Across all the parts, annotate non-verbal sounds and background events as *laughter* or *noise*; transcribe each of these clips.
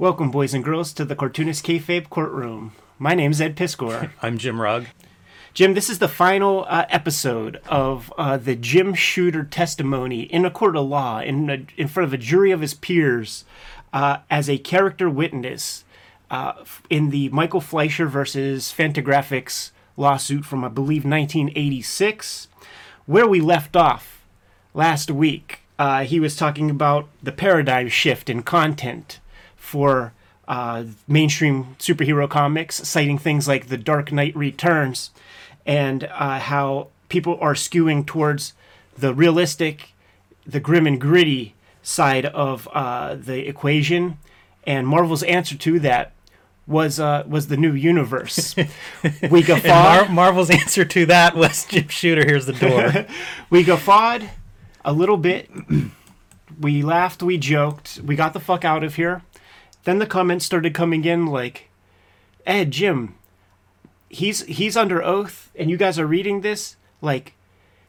Welcome, boys and girls, to the Cartoonist Kayfabe Courtroom. My name's Ed Piskor. *laughs* I'm Jim Rugg. Jim, this is the final uh, episode of uh, the Jim Shooter testimony in a court of law, in, a, in front of a jury of his peers, uh, as a character witness uh, in the Michael Fleisher versus Fantagraphics lawsuit from, I believe, 1986, where we left off last week. Uh, he was talking about the paradigm shift in content for uh, mainstream superhero comics, citing things like The Dark Knight Returns and uh, how people are skewing towards the realistic, the grim and gritty side of uh, the equation. And Marvel's answer to that was uh, was the new universe. *laughs* we guffawed. Mar- Marvel's answer to that was *laughs* Jim Shooter. Here's the door. *laughs* we guffawed a little bit. we laughed. We joked. We got the fuck out of here. Then the comments started coming in like, Ed, Jim, he's he's under oath, and you guys are reading this like.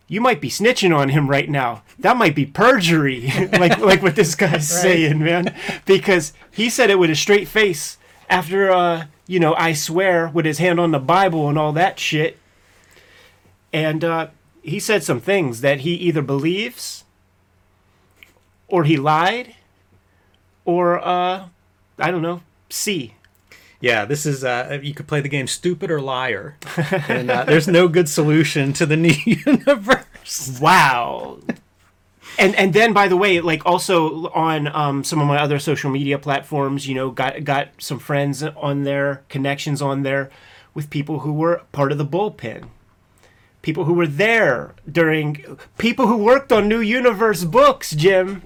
You might be snitching on him right now. That might be perjury, *laughs* like like what this guy's right. saying, man. Because he said it with a straight face after uh, you know, I swear with his hand on the Bible and all that shit. And uh, he said some things that he either believes or he lied or uh, I don't know, see. Yeah, this is uh, you could play the game stupid or liar, *laughs* and uh, there's no good solution to the *laughs* new universe. Wow. And and then by the way, like also on um, some of my other social media platforms, you know, got got some friends on there, connections on there, with people who were part of the bullpen, people who were there during, people who worked on New Universe books, Jim,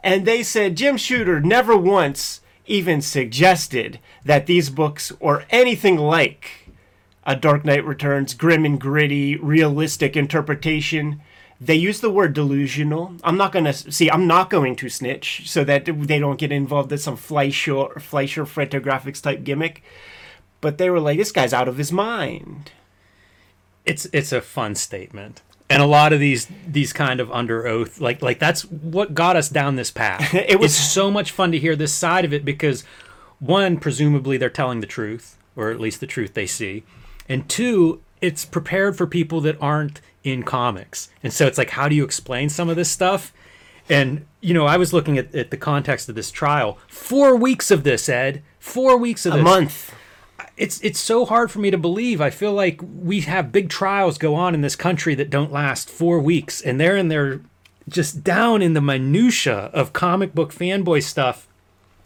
and they said Jim Shooter never once even suggested that these books or anything like a Dark Knight Returns grim and gritty, realistic interpretation. They use the word delusional. I'm not gonna see. I'm not going to snitch so that they don't get involved in some Fleisher Fleisher Fantagraphics type gimmick. But they were like, "This guy's out of his mind." It's it's a fun statement and a lot of these these kind of under oath like like that's what got us down this path. *laughs* It was it's so much fun to hear this side of it because one presumably they're telling the truth or at least the truth they see. And two it's prepared for people that aren't in comics. And so it's like how do you explain some of this stuff? And you know i was looking at, at the context of this trial. Four weeks of this ed. Four weeks of this a this. month it's it's so hard for me to believe. I feel like we have big trials go on in this country that don't last four weeks, and they're in there just down in the minutia of comic book fanboy stuff.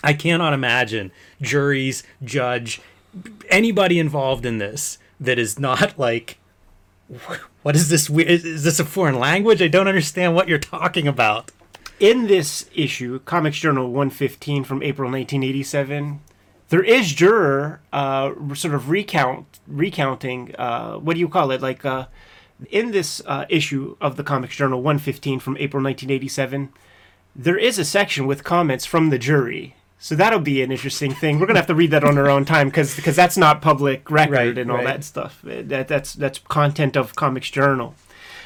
I cannot imagine juries, judge, anybody involved in this that is not *laughs* like, what is this? Is this a foreign language? I don't understand what you're talking about. In this issue, Comics Journal 115 from April 1987, there is juror uh, sort of recount recounting uh, what do you call it? Like uh, in this uh, issue of the Comics Journal 115 from April 1987 there is a section with comments from the jury. So that'll be an interesting thing. We're gonna have to read that on our own time because because that's not public record right, and all right. that stuff. That that's that's content of Comics Journal.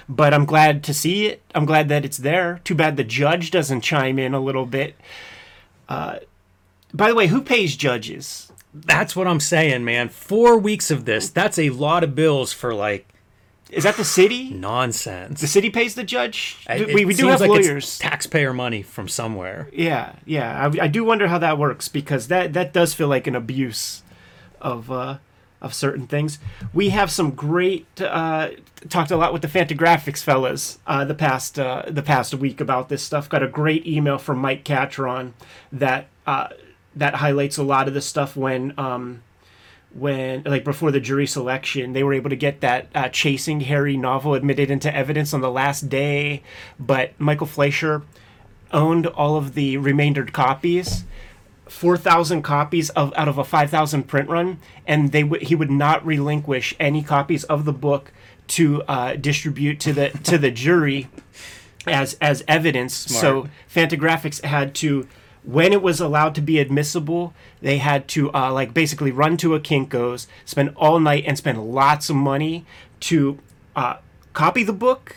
But I'm glad to see it. I'm glad that it's there. Too bad the judge doesn't chime in a little bit. Uh, by the way, who pays judges? That's what I'm saying, man. Four weeks of this. That's a lot of bills for like. Is that the city? Nonsense. The city pays the judge. It we, we do have like lawyers. taxpayer money from somewhere. Yeah, yeah. I, I, do wonder how that works because that that does feel like an abuse of uh, of certain things. We have some great uh, talked a lot with the Fantagraphics fellas uh, the past uh, the past week about this stuff. Got a great email from Mike Catron that uh, that highlights a lot of the stuff when um, when like before the jury selection they were able to get that uh, chasing hairy novel admitted into evidence on the last day but michael fleisher owned all of the remaindered copies 4000 copies of out of a 5000 print run and they w- he would not relinquish any copies of the book to uh, distribute to the to the jury *laughs* as as evidence Smart. so fantagraphics had to when it was allowed to be admissible, they had to uh, like basically run to a Kinko's, spend all night, and spend lots of money to uh, copy the book,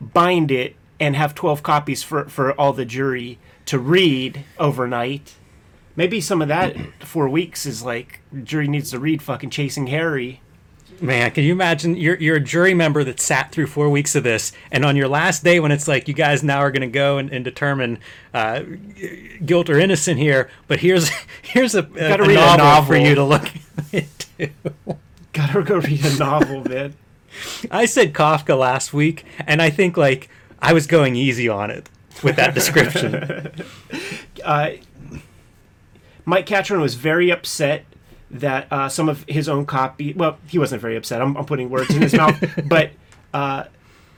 bind it, and have twelve copies for for all the jury to read overnight. Maybe some of that *clears throat* four weeks is like jury needs to read fucking Chasing Hairy. Man, can you imagine? You're you're a jury member that sat through four weeks of this, and on your last day, when it's like you guys now are going to go and, and determine uh, guilt or innocent here, but here's *laughs* here's a, a, a, novel, a novel for you to look *laughs* into. Gotta go read a novel, man. I said Kafka last week, and I think like I was going easy on it with that description. *laughs* uh, Mike Catron was very upset that uh, some of his own copy. Well, he wasn't very upset. I'm, I'm putting words in his mouth, *laughs* but uh,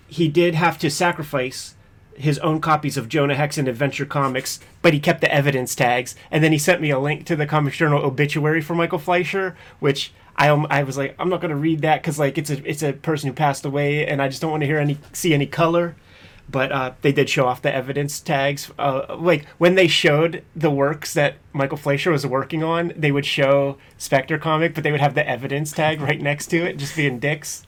he did have to sacrifice his own copies of Jonah Hex and Adventure Comics, but he kept the evidence tags. And then he sent me a link to the Comics Journal obituary for Michael Fleisher, which I I was like, I'm not going to read that because like it's a it's a person who passed away, and I just don't want to hear any see any color but uh, they did show off the evidence tags. Uh, like when they showed the works that Michael Fleisher was working on, they would show Spectre comic, but they would have the evidence tag right next to it, just being dicks.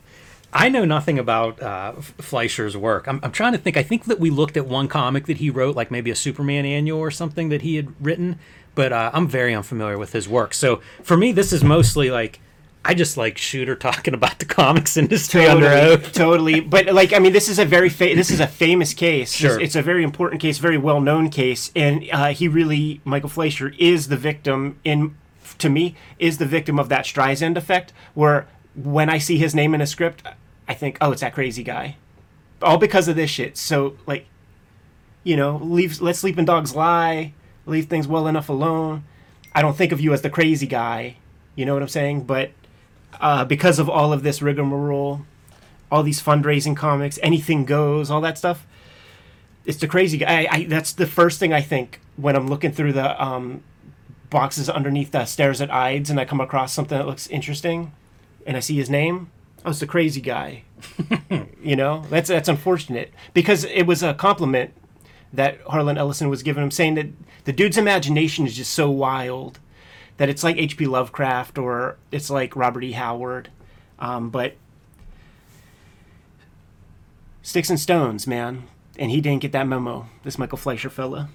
I know nothing about uh, Fleisher's work. I'm, I'm trying to think. I think that we looked at one comic that he wrote, like maybe a Superman annual or something that he had written, but uh, I'm very unfamiliar with his work. So for me, this is mostly like I just like Shooter talking about the comics industry totally, *laughs* totally, but like I mean, this is a very fa- this is a famous case. Sure. It's, it's, a very important case, very well known case, and uh, he really Michael Fleisher is the victim in to me is the victim of that Streisand effect, where when I see his name in a script, I think, oh, it's that crazy guy, all because of this shit. So like, you know, leave let sleeping dogs lie, leave things well enough alone. I don't think of you as the crazy guy. You know what I'm saying? But uh, because of all of this rigmarole, all these fundraising comics, anything goes, all that stuff. It's the crazy guy. I, I, that's the first thing I think when I'm looking through the um, boxes underneath the stairs at Eide's and I come across something that looks interesting, and I see his name. Oh, it's the crazy guy. *laughs* you know, that's that's unfortunate because it was a compliment that Harlan Ellison was giving him, saying that the dude's imagination is just so wild that it's like H.P. Lovecraft or it's like Robert E. Howard, um, but sticks and stones, man. And he didn't get that memo. This Michael Fleisher fella.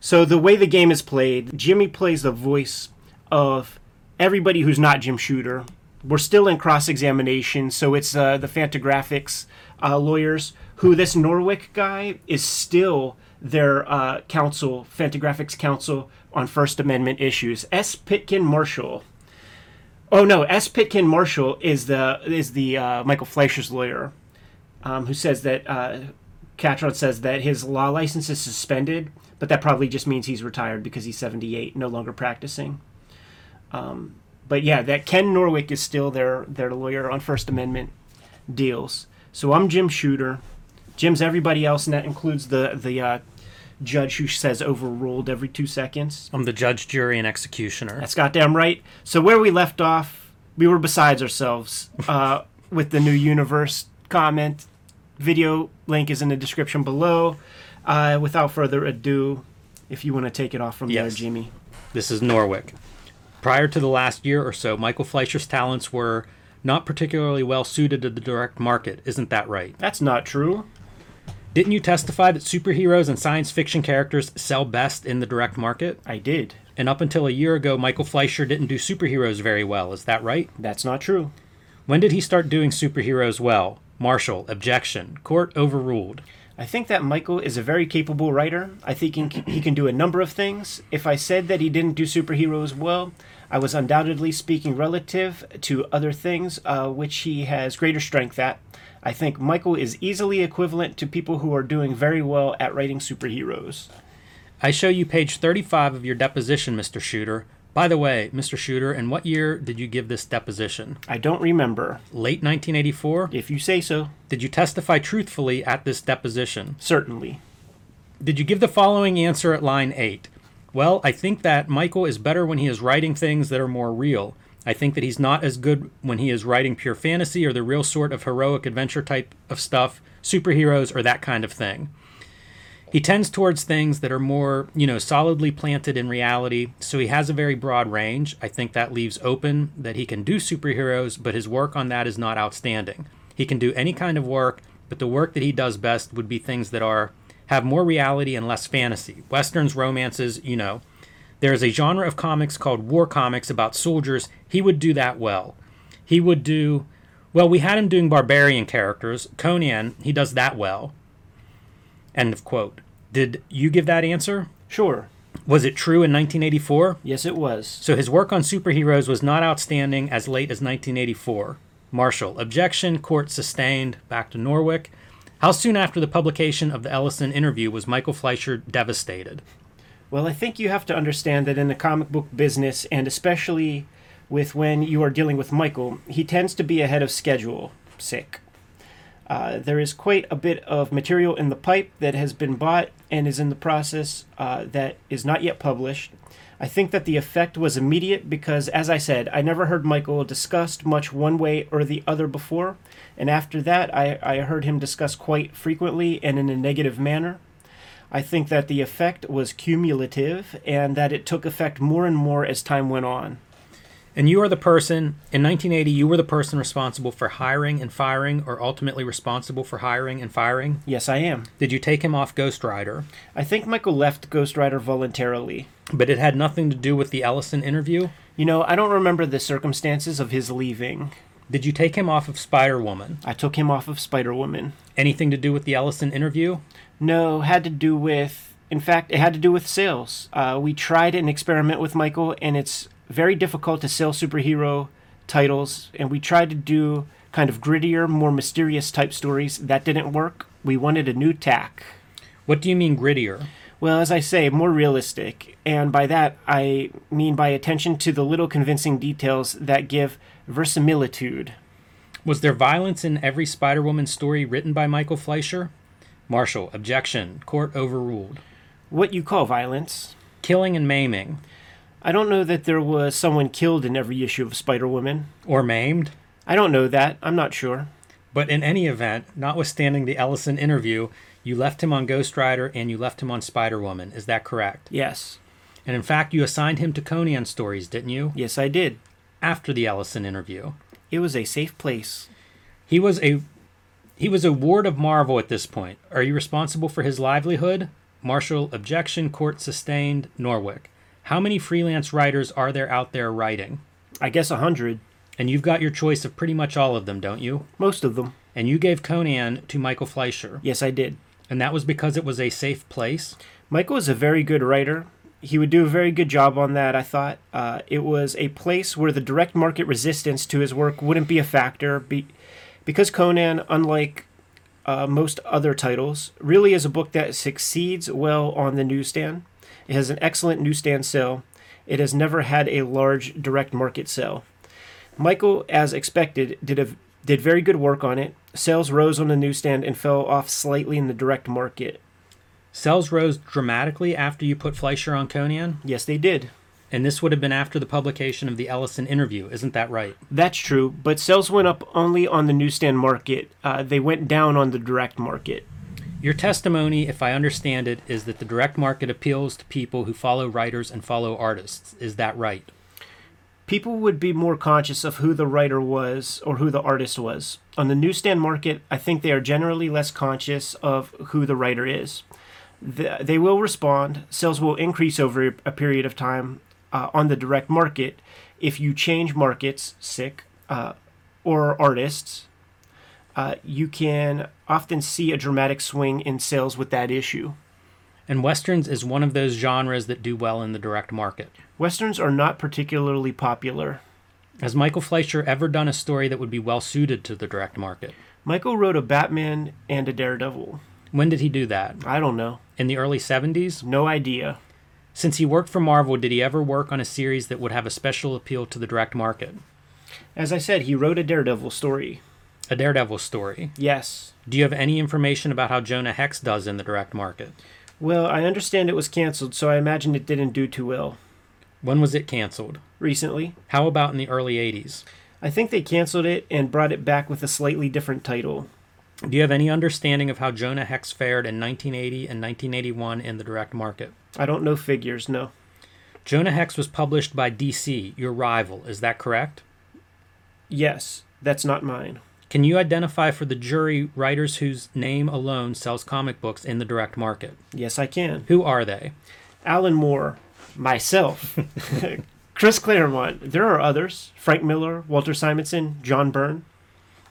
So the way the game is played, Jimmy plays the voice of everybody who's not Jim Shooter. We're still in cross examination, so it's uh, the Fantagraphics uh, lawyers who this Norwick guy is still their uh, counsel, Fantagraphics counsel on First Amendment issues. S. Pitkin Marshall. Oh no, S. Pitkin Marshall is the is the uh, Michael Fleischer's lawyer, um, who says that uh, Catron says that his law license is suspended, but that probably just means he's retired because he's 78, no longer practicing. Um, but yeah, that Ken Norwick is still their their lawyer on First Amendment deals. So I'm Jim Shooter. Jim's everybody else, and that includes the the uh, judge who says overruled every two seconds. I'm the judge, jury, and executioner. That's goddamn right. So where we left off, we were besides ourselves *laughs* uh, with the new universe comment. Video link is in the description below. Uh, without further ado, if you want to take it off from yes. there, Jimmy. This is Norwick. Prior to the last year or so, Michael Fleisher's talents were not particularly well suited to the direct market. Isn't that right? That's not true. Didn't you testify that superheroes and science fiction characters sell best in the direct market? I did. And up until a year ago, Michael Fleisher didn't do superheroes very well. Is that right? That's not true. When did he start doing superheroes well? Marshall, objection. Court overruled. I think that Michael is a very capable writer. I think he can do a number of things. If I said that he didn't do superheroes well, I was undoubtedly speaking relative to other things, uh, which he has greater strength at. I think Michael is easily equivalent to people who are doing very well at writing superheroes. I show you page 35 of your deposition, Mr. Shooter. By the way, Mr. Shooter, in what year did you give this deposition? I don't remember. Late 1984? If you say so. Did you testify truthfully at this deposition? Certainly. Did you give the following answer at line 8? Well, I think that Michael is better when he is writing things that are more real. I think that he's not as good when he is writing pure fantasy or the real sort of heroic adventure type of stuff, superheroes or that kind of thing. He tends towards things that are more, you know, solidly planted in reality, so he has a very broad range. I think that leaves open that he can do superheroes, but his work on that is not outstanding. He can do any kind of work, but the work that he does best would be things that are have more reality and less fantasy. Westerns, romances, you know, There's a genre of comics called war comics about soldiers. He would do that well. He would do, well, we had him doing barbarian characters. Conan, he does that well. End of quote. Did you give that answer? Sure. Was it true in 1984? Yes, it was. So his work on superheroes was not outstanding as late as 1984. Marshall, objection, court sustained, back to Norwick. How soon after the publication of the Ellison interview was Michael Fleisher devastated? Well, I think you have to understand that in the comic book business, and especially with when you are dealing with Michael, he tends to be ahead of schedule. Sick. Uh, there is quite a bit of material in the pipe that has been bought and is in the process uh, that is not yet published. I think that the effect was immediate because, as I said, I never heard Michael discussed much one way or the other before, and after that, I, I heard him discuss quite frequently and in a negative manner. I think that the effect was cumulative and that it took effect more and more as time went on. And you are the person, in 1980, you were the person responsible for hiring and firing, or ultimately responsible for hiring and firing? Yes, I am. Did you take him off Ghost Rider? I think Michael left Ghost Rider voluntarily. But it had nothing to do with the Ellison interview? You know, I don't remember the circumstances of his leaving. Did you take him off of Spider Woman? I took him off of Spider Woman. Anything to do with the Ellison interview? No, had to do with. In fact, it had to do with sales. Uh, we tried an experiment with Michael, and it's very difficult to sell superhero titles, and we tried to do kind of grittier, more mysterious type stories. That didn't work. We wanted a new tack. What do you mean grittier? Well, as I say, more realistic. And by that, I mean by attention to the little convincing details that give verisimilitude. Was there violence in every Spider Woman story written by Michael Fleisher? Marshall, objection. Court overruled. What you call violence? Killing and maiming. I don't know that there was someone killed in every issue of Spider Woman. Or maimed? I don't know that. I'm not sure. But in any event, notwithstanding the Ellison interview, you left him on Ghost Rider and you left him on Spider Woman. Is that correct? Yes. And in fact, you assigned him to Conan stories, didn't you? Yes, I did. After the Ellison interview. It was a safe place. He was a he was a ward of Marvel at this point. Are you responsible for his livelihood? Marshall objection, court sustained, Norwick. How many freelance writers are there out there writing? I guess a hundred. And you've got your choice of pretty much all of them, don't you? Most of them. And you gave Conan to Michael Fleisher. Yes, I did. And that was because it was a safe place? Michael is a very good writer. He would do a very good job on that, I thought. Uh, it was a place where the direct market resistance to his work wouldn't be a factor. Be- because Conan, unlike uh, most other titles, really is a book that succeeds well on the newsstand. It has an excellent newsstand sale. It has never had a large direct market sale. Michael, as expected, did a, did very good work on it. Sales rose on the newsstand and fell off slightly in the direct market. Sales rose dramatically after you put Fleisher on Conan? Yes, they did. And this would have been after the publication of the Ellison interview, isn't that right? That's true, but sales went up only on the newsstand market. Uh, they went down on the direct market. Your testimony, if I understand it, is that the direct market appeals to people who follow writers and follow artists. Is that right? People would be more conscious of who the writer was or who the artist was. On the newsstand market, I think they are generally less conscious of who the writer is. they will respond, sales will increase over a period of time uh, on the direct market if you change markets, sick, uh, or artists uh, you can often see a dramatic swing in sales with that issue. And westerns is one of those genres that do well in the direct market. Westerns are not particularly popular. Has Michael Fleisher ever done a story that would be well suited to the direct market? Michael wrote a Batman and a Daredevil. When did he do that? I don't know. In the early 70s? No idea. Since he worked for Marvel, did he ever work on a series that would have a special appeal to the direct market? As I said, he wrote a Daredevil story. A Daredevil story. Yes. Do you have any information about how Jonah Hex does in the direct market? Well, I understand it was canceled, so I imagine it didn't do too well. When was it canceled? Recently. How about in the early 80s? I think they canceled it and brought it back with a slightly different title. Do you have any understanding of how Jonah Hex fared in 1980 and 1981 in the direct market? I don't know figures, no. Jonah Hex was published by DC, your rival, is that correct? Yes, that's not mine. Can you identify for the jury writers whose name alone sells comic books in the direct market? Yes, I can. Who are they? Alan Moore, Myself. *laughs* Chris Claremont. There are others Frank Miller, Walter Simonson, John Byrne.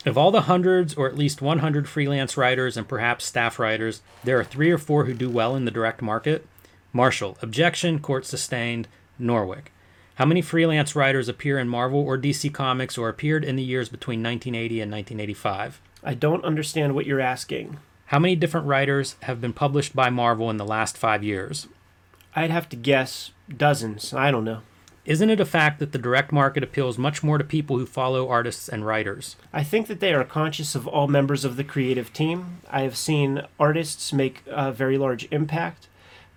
Of all the hundreds or at least 100 freelance writers and perhaps staff writers, there are three or four who do well in the direct market. Marshall, objection, court sustained. Norwick. How many freelance writers appear in Marvel or DC Comics or appeared in the years between 1980 and 1985? I don't understand what you're asking. How many different writers have been published by Marvel in the last five years? I'd have to guess dozens. I don't know. Isn't it a fact that the direct market appeals much more to people who follow artists and writers? I think that they are conscious of all members of the creative team. I have seen artists make a very large impact.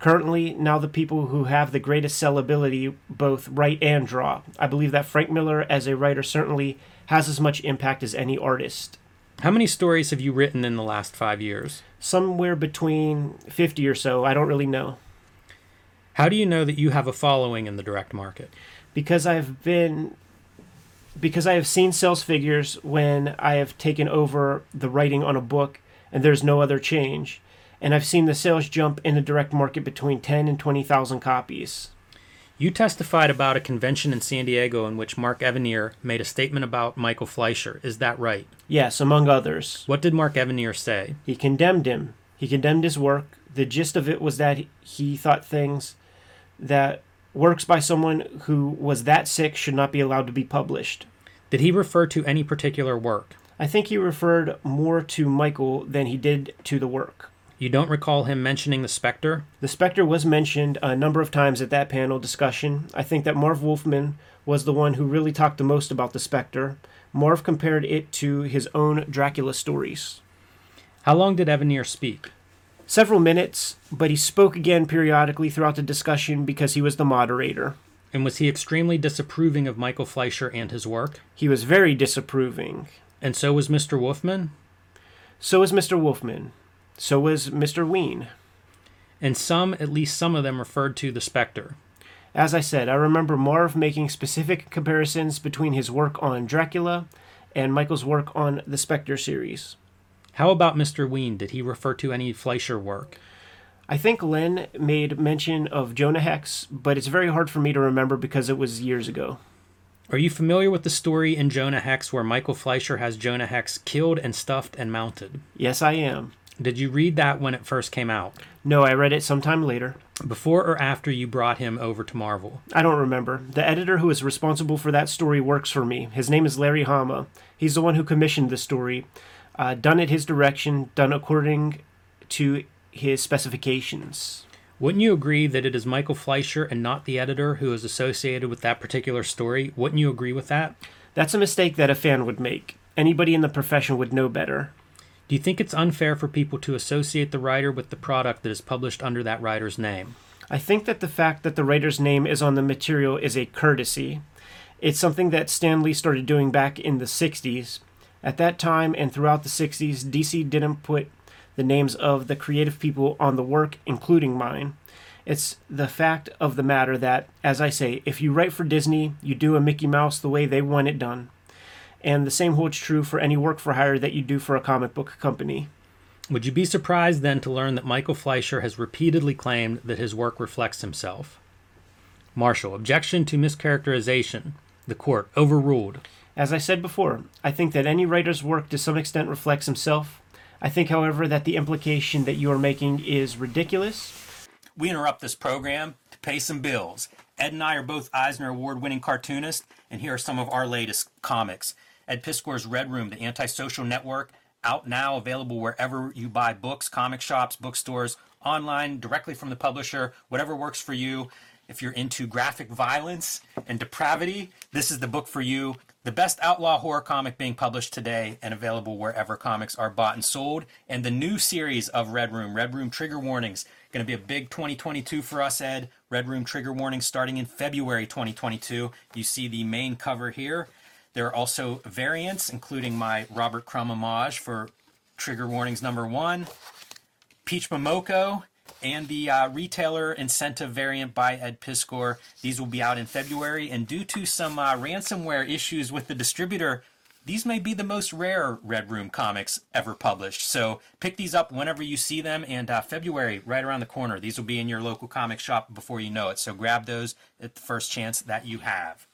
Currently, now the people who have the greatest sellability both write and draw. I believe that Frank Miller, as a writer, certainly has as much impact as any artist. How many stories have you written in the last five years? Somewhere between 50 or so. I don't really know. How do you know that you have a following in the direct market? Because I've been because I have seen sales figures when I have taken over the writing on a book and there's no other change. And I've seen the sales jump in the direct market between 10 and 20,000 copies. You testified about a convention in San Diego in which Mark Evanier made a statement about Michael Fleisher. Is that right? Yes, among others. What did Mark Evanier say? He condemned him. He condemned his work. The gist of it was that he thought things that works by someone who was that sick should not be allowed to be published. Did he refer to any particular work? I think he referred more to Michael than he did to the work. You don't recall him mentioning the Spectre? The Spectre was mentioned a number of times at that panel discussion. I think that Marv Wolfman was the one who really talked the most about the Spectre. Marv compared it to his own Dracula stories. How long did Evanier speak? several minutes, but he spoke again periodically throughout the discussion because he was the moderator. And was he extremely disapproving of Michael Fleisher and his work? He was very disapproving. And so was Mr. Wolfman? So was Mr. Wolfman. So was Mr. Wein. And some, at least some of them, referred to the Spectre. As I said, I remember Marv making specific comparisons between his work on Dracula and Michael's work on the Spectre series. How about Mr. Wein? Did he refer to any Fleisher work? I think Len made mention of Jonah Hex, but it's very hard for me to remember because it was years ago. Are you familiar with the story in Jonah Hex where Michael Fleisher has Jonah Hex killed and stuffed and mounted? Yes, I am. Did you read that when it first came out? No, I read it sometime later. Before or after you brought him over to Marvel? I don't remember. The editor who is responsible for that story works for me. His name is Larry Hama. He's the one who commissioned the story uh, done at his direction, done according to his specifications. Wouldn't you agree that it is Michael Fleisher and not the editor who is associated with that particular story? Wouldn't you agree with that? That's a mistake that a fan would make. Anybody in the profession would know better. Do you think it's unfair for people to associate the writer with the product that is published under that writer's name? I think that the fact that the writer's name is on the material is a courtesy. It's something that Stan Lee started doing back in the 60s, at that time and throughout the 60s, DC didn't put the names of the creative people on the work, including mine. It's the fact of the matter that, as I say, if you write for Disney, you do a Mickey Mouse the way they want it done. And the same holds true for any work for hire that you do for a comic book company. Would you be surprised then to learn that Michael Fleisher has repeatedly claimed that his work reflects himself? Marshall, objection to mischaracterization. The court overruled. As I said before, I think that any writer's work to some extent reflects himself. I think, however, that the implication that you are making is ridiculous. We interrupt this program to pay some bills. Ed and I are both Eisner Award winning cartoonists, and here are some of our latest comics. Ed Piskor's Red Room, the antisocial network, out now, available wherever you buy books, comic shops, bookstores, online, directly from the publisher, whatever works for you. If you're into graphic violence and depravity, this is the book for you. The best outlaw horror comic being published today and available wherever comics are bought and sold. And the new series of Red Room, Red Room Trigger Warnings, going to be a big 2022 for us, Ed. Red Room Trigger Warnings starting in February 2022. You see the main cover here. There are also variants, including my Robert Crumb homage for Trigger Warnings number one, Peach Momoko, and the uh, retailer incentive variant by Ed Piskor. These will be out in February, and due to some uh, ransomware issues with the distributor, these may be the most rare Red Room comics ever published. So pick these up whenever you see them. And uh, February, right around the corner, these will be in your local comic shop before you know it. So grab those at the first chance that you have.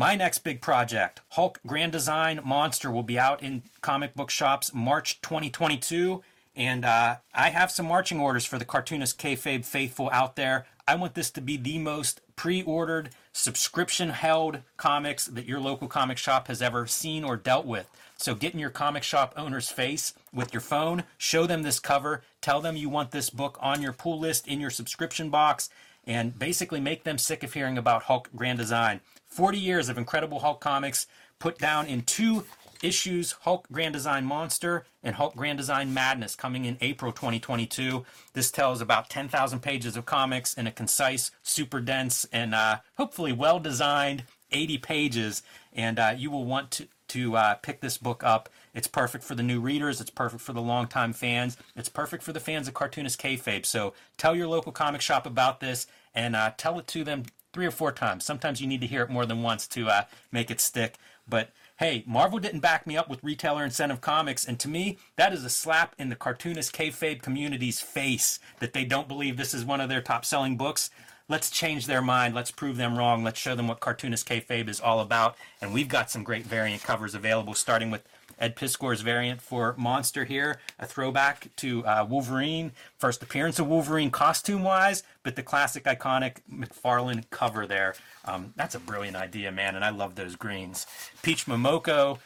My next big project, Hulk Grand Design Monster, will be out in comic book shops March 2022. And uh, I have some marching orders for the cartoonist kayfabe faithful out there. I want this to be the most pre-ordered, subscription-held comics that your local comic shop has ever seen or dealt with. So get in your comic shop owner's face with your phone, show them this cover, tell them you want this book on your pull list in your subscription box, and basically make them sick of hearing about Hulk Grand Design. 40 years of incredible Hulk comics put down in two issues Hulk Grand Design Monster and Hulk Grand Design Madness coming in April 2022. This tells about 10,000 pages of comics in a concise, super dense, and uh, hopefully well designed 80 pages. And uh, you will want to, to uh, pick this book up. It's perfect for the new readers. It's perfect for the longtime fans. It's perfect for the fans of cartoonist kayfabe. So tell your local comic shop about this and uh, tell it to them three or four times. Sometimes you need to hear it more than once to uh, make it stick. But hey, Marvel didn't back me up with retailer incentive comics, and to me, that is a slap in the cartoonist kayfabe community's face that they don't believe this is one of their top selling books. Let's change their mind. Let's prove them wrong. Let's show them what cartoonist kayfabe is all about. And we've got some great variant covers available, starting with Ed Piskor's variant for Monster here, a throwback to uh, Wolverine, first appearance of Wolverine costume wise, but the classic iconic McFarlane cover there. Um, that's a brilliant idea, man, and I love those greens. Peach Momoko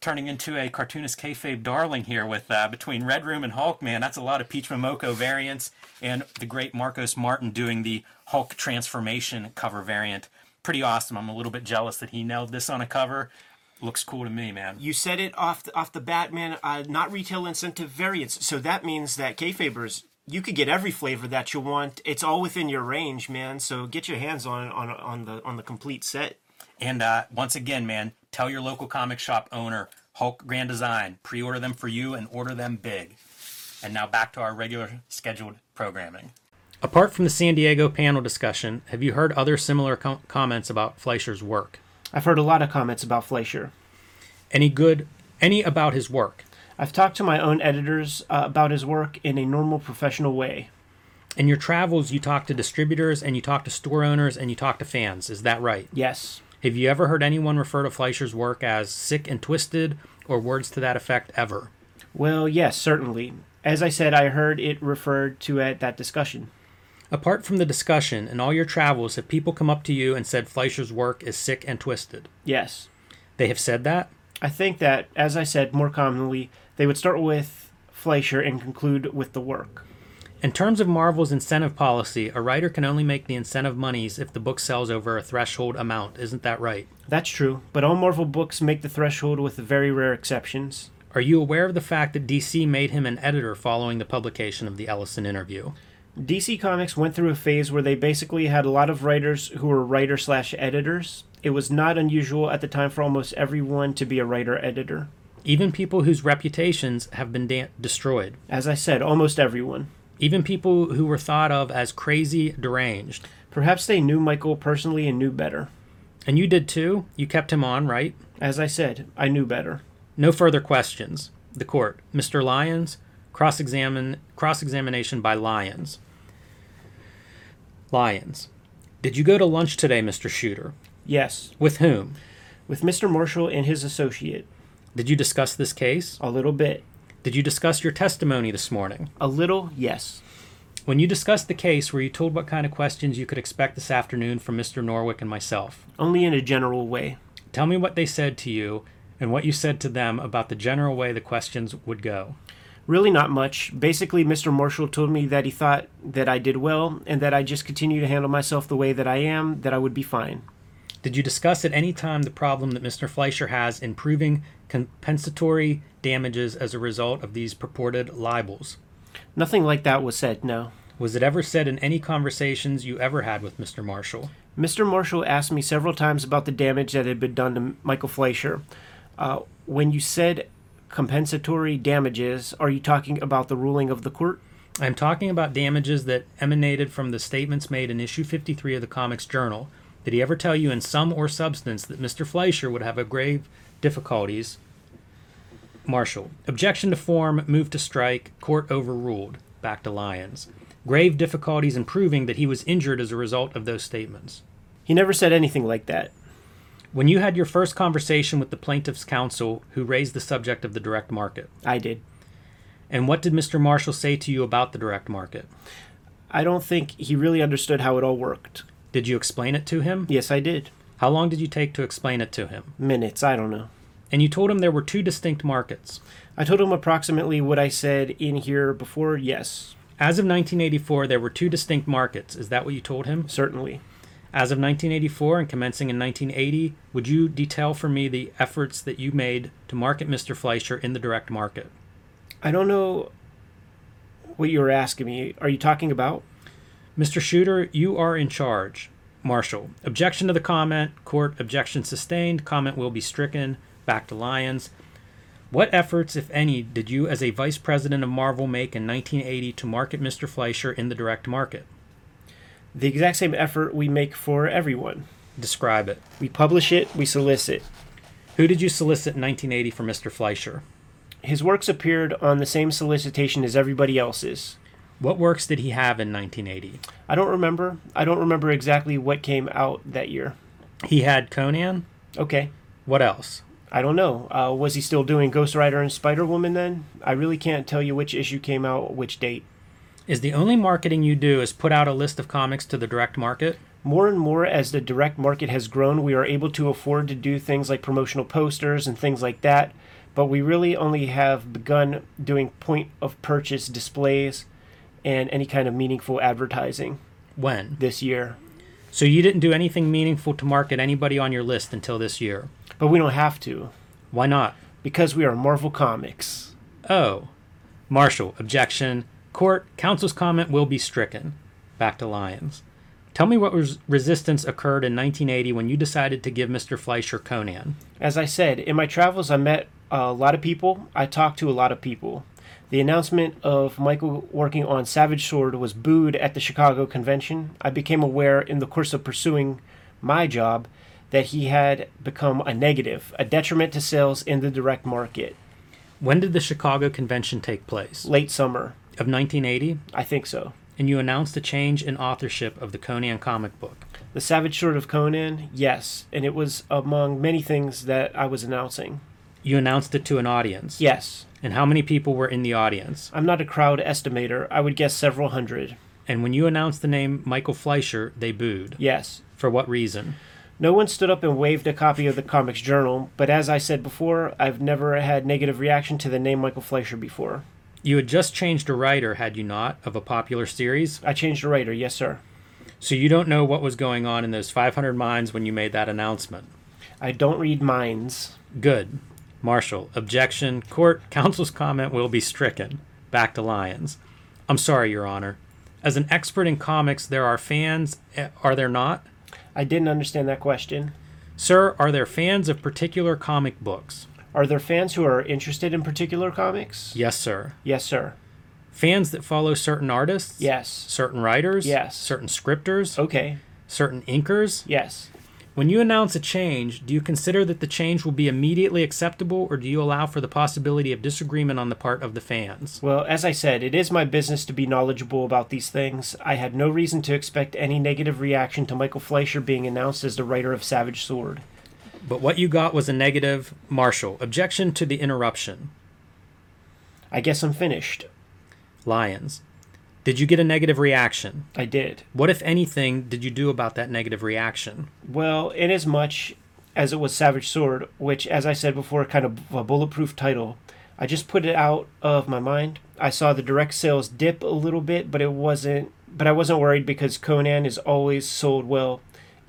turning into a cartoonist kayfabe darling here with uh, between Red Room and Hulk, man. That's a lot of Peach Momoko variants, and the great Marcos Martin doing the Hulk transformation cover variant. Pretty awesome. I'm a little bit jealous that he nailed this on a cover looks cool to me, man. You said it off the, off the bat, man. Uh, not retail incentive variants, so that means that kayfabers you could get every flavor that you want. It's all within your range, man. So get your hands on on on the on the complete set. And uh, once again, man, tell your local comic shop owner Hulk Grand Design pre-order them for you and order them big. And now back to our regular scheduled programming. Apart from the San Diego panel discussion, have you heard other similar com- comments about Fleisher's work? I've heard a lot of comments about Fleisher. Any good? Any about his work? I've talked to my own editors uh, about his work in a normal professional way. In your travels, you talk to distributors and you talk to store owners and you talk to fans. Is that right? Yes. Have you ever heard anyone refer to Fleisher's work as sick and twisted or words to that effect ever? Well, yes, certainly. As I said, I heard it referred to at that discussion. Apart from the discussion, in all your travels, have people come up to you and said Fleisher's work is sick and twisted? Yes. They have said that? I think that, as I said more commonly, they would start with Fleisher and conclude with the work. In terms of Marvel's incentive policy, a writer can only make the incentive monies if the book sells over a threshold amount. Isn't that right? That's true, but all Marvel books make the threshold with very rare exceptions. Are you aware of the fact that DC made him an editor following the publication of the Ellison interview? DC Comics went through a phase where they basically had a lot of writers who were writer slash editors. It was not unusual at the time for almost everyone to be a writer editor. Even people whose reputations have been da- destroyed. As I said, almost everyone. Even people who were thought of as crazy, deranged. Perhaps they knew Michael personally and knew better. And you did too? You kept him on, right? As I said, I knew better. No further questions. The court. Mr. Lyons, cross examination by Lyons. Lyons. Did you go to lunch today, Mr. Shooter? Yes. With whom? With Mr. Marshall and his associate. Did you discuss this case? A little bit. Did you discuss your testimony this morning? A little, yes. When you discussed the case, were you told what kind of questions you could expect this afternoon from Mr. Norwick and myself? Only in a general way. Tell me what they said to you and what you said to them about the general way the questions would go. Really, not much. Basically, Mr. Marshall told me that he thought that I did well and that I just continue to handle myself the way that I am, that I would be fine. Did you discuss at any time the problem that Mr. Fleisher has in proving compensatory damages as a result of these purported libels? Nothing like that was said, no. Was it ever said in any conversations you ever had with Mr. Marshall? Mr. Marshall asked me several times about the damage that had been done to Michael Fleisher. Uh, when you said compensatory damages, are you talking about the ruling of the court? I'm talking about damages that emanated from the statements made in issue 53 of the Comics Journal Did he ever tell you in sum or substance that Mr. Fleisher would have a grave difficulties? Marshall. Objection to form, move to strike, court overruled. Back to Lyons. Grave difficulties in proving that he was injured as a result of those statements. He never said anything like that. When you had your first conversation with the plaintiff's counsel who raised the subject of the direct market. I did. And what did Mr. Marshall say to you about the direct market? I don't think he really understood how it all worked. Did you explain it to him? Yes, I did. How long did you take to explain it to him? Minutes, I don't know. And you told him there were two distinct markets. I told him approximately what I said in here before, yes. As of 1984, there were two distinct markets. Is that what you told him? Certainly. As of 1984 and commencing in 1980, would you detail for me the efforts that you made to market Mr. Fleisher in the direct market? I don't know what you were asking me. Are you talking about? Mr. Shooter, you are in charge. Marshall. Objection to the comment. Court objection sustained. Comment will be stricken. Back to Lyons. What efforts, if any, did you as a vice president of Marvel make in 1980 to market Mr. Fleisher in the direct market? The exact same effort we make for everyone. Describe it. We publish it, we solicit. Who did you solicit in 1980 for Mr. Fleisher? His works appeared on the same solicitation as everybody else's. What works did he have in 1980? I don't remember. I don't remember exactly what came out that year. He had Conan? Okay. What else? I don't know. Uh, was he still doing Ghost Rider and Spider Woman then? I really can't tell you which issue came out, which date. Is the only marketing you do is put out a list of comics to the direct market? More and more, as the direct market has grown, we are able to afford to do things like promotional posters and things like that, but we really only have begun doing point of purchase displays and any kind of meaningful advertising. When? This year. So you didn't do anything meaningful to market anybody on your list until this year? But we don't have to. Why not? Because we are Marvel Comics. Oh. Marshall, objection. Court, counsel's comment will be stricken. Back to Lyons. Tell me what res- resistance occurred in 1980 when you decided to give Mr. Fleisher Conan. As I said, in my travels, I met a lot of people. I talked to a lot of people. The announcement of Michael working on Savage Sword was booed at the Chicago convention. I became aware in the course of pursuing my job that he had become a negative, a detriment to sales in the direct market. When did the Chicago convention take place? Late summer. Of 1980? I think so. And you announced a change in authorship of the Conan comic book. The Savage Sword of Conan, yes, and it was among many things that I was announcing. You announced it to an audience? Yes. And how many people were in the audience? I'm not a crowd estimator. I would guess several hundred. And when you announced the name Michael Fleisher, they booed? Yes. For what reason? No one stood up and waved a copy of the Comics Journal, but as I said before, I've never had negative reaction to the name Michael Fleisher before. You had just changed a writer, had you not, of a popular series? I changed a writer, yes, sir. So you don't know what was going on in those 500 minds when you made that announcement? I don't read minds. Good. Marshall, objection. Court, counsel's comment will be stricken. Back to Lyons. I'm sorry, Your Honor. As an expert in comics, there are fans, eh, are there not? I didn't understand that question. Sir, are there fans of particular comic books? Are there fans who are interested in particular comics? Yes, sir. Yes, sir. Fans that follow certain artists? Yes. Certain writers? Yes. Certain scripters? Okay. Certain inkers? Yes. When you announce a change, do you consider that the change will be immediately acceptable or do you allow for the possibility of disagreement on the part of the fans? Well, as I said, it is my business to be knowledgeable about these things. I had no reason to expect any negative reaction to Michael Fleisher being announced as the writer of Savage Sword. But what you got was a negative. Marshall, objection to the interruption. I guess I'm finished. Lyons. Did you get a negative reaction? I did. What, if anything, did you do about that negative reaction? Well, inasmuch as much as it was Savage Sword, which, as I said before, kind of a bulletproof title, I just put it out of my mind. I saw the direct sales dip a little bit, but it wasn't. But I wasn't worried because Conan is always sold well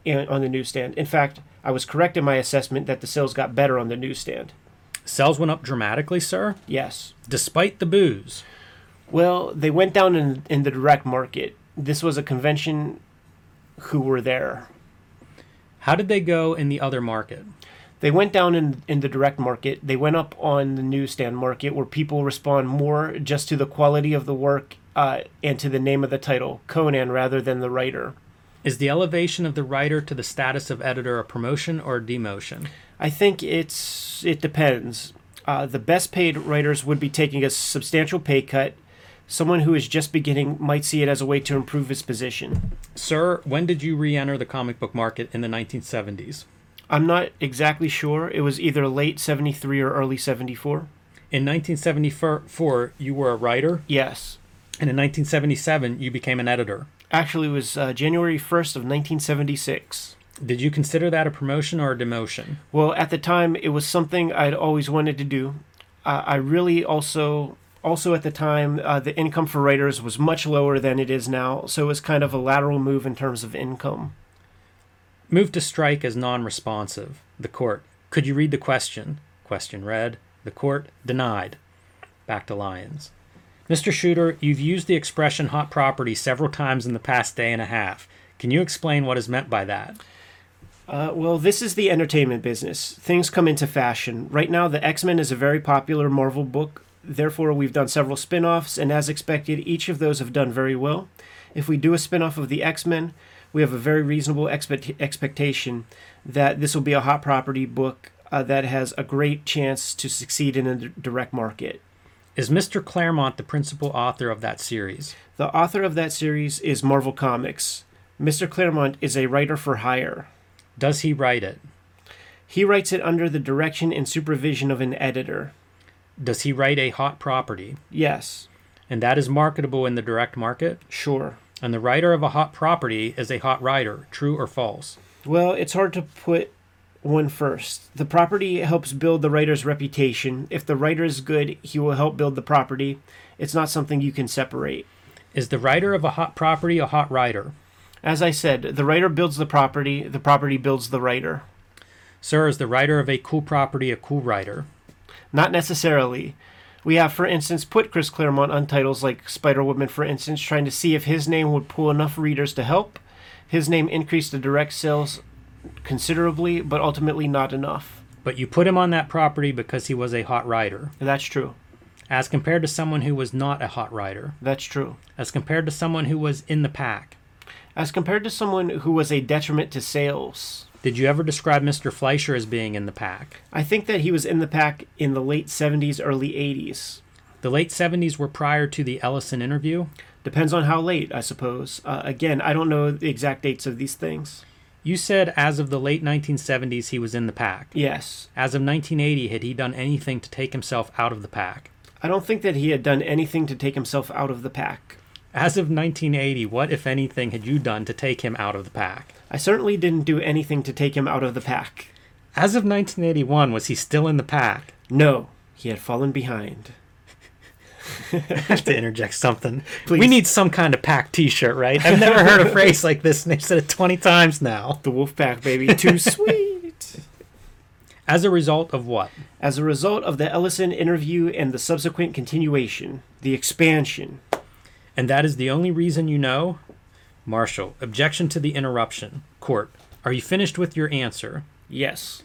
in, on the newsstand. In fact, I was correct in my assessment that the sales got better on the newsstand. Sales went up dramatically, sir? Yes. Despite the booze. Well, they went down in, in the direct market. This was a convention who were there. How did they go in the other market? They went down in, in the direct market. They went up on the newsstand market where people respond more just to the quality of the work uh, and to the name of the title, Conan, rather than the writer. Is the elevation of the writer to the status of editor a promotion or a demotion? I think it's it depends. Uh, the best paid writers would be taking a substantial pay cut. Someone who is just beginning might see it as a way to improve his position. Sir, when did you re enter the comic book market in the 1970s? I'm not exactly sure. It was either late 73 or early 74. In 1974, you were a writer, Yes. and in 1977, you became an editor. Actually, it was uh, January 1st of 1976. Did you consider that a promotion or a demotion? Well, at the time, it was something I'd always wanted to do. Uh, I really also, also at the time, uh, the income for writers was much lower than it is now, so it was kind of a lateral move in terms of income. Moved to strike as non responsive. The court. Could you read the question? Question read. The court denied. Back to Lyons. Mr. Shooter, you've used the expression hot property several times in the past day and a half. Can you explain what is meant by that? Uh, well, this is the entertainment business. Things come into fashion. Right now, the X Men is a very popular Marvel book. Therefore, we've done several spin offs, and as expected, each of those have done very well. If we do a spin off of the X Men, we have a very reasonable expect- expectation that this will be a hot property book uh, that has a great chance to succeed in d- direct market. Is Mr. Claremont the principal author of that series? The author of that series is Marvel Comics. Mr. Claremont is a writer for hire. Does he write it? He writes it under the direction and supervision of an editor. Does he write a hot property? Yes, And that is marketable in the direct market? sure. And the writer of a hot property is a hot writer, true or false? Well, it's hard to put one first. The property helps build the writer's reputation. If the writer is good, he will help build the property. It's not something you can separate. Is the writer of a hot property a hot writer? As I said, the writer builds the property, the property builds the writer. Sir, is the writer of a cool property a cool writer? Not necessarily. We have, for instance, put Chris Claremont on titles like Spider Woman, for instance, trying to see if his name would pull enough readers to help. His name increased the direct sales considerably, but ultimately not enough. But you put him on that property because he was a hot rider. That's true. as compared to someone who was not a hot rider. That's true. as compared to someone who was in the pack. As compared to someone who was a detriment to sales, Did you ever describe Mr. Fleisher as being in the pack? I think that he was in the pack in the late 70s, early 80s. The late 70s were prior to the Ellison interview. Depends on how late, I suppose. Uh, again, I don't know the exact dates of these things. You said as of the late 1970s he was in the pack. Yes. As of 1980, had he done anything to take himself out of the pack? I don't think that he had done anything to take himself out of the pack. As of 1980, what, if anything, had you done to take him out of the pack? I certainly didn't do anything to take him out of the pack. As of 1981, was he still in the pack? No, he had fallen behind. I *laughs* have to interject something. Please. We need some kind of pack T-shirt, right? I've never heard a *laughs* phrase like this, and they've said it 20 times now. The wolf pack, baby. Too *laughs* sweet. As a result of what? As a result of the Ellison interview and the subsequent continuation, the expansion, And that is the only reason you know? Marshall, objection to the interruption. Court, are you finished with your answer? yes.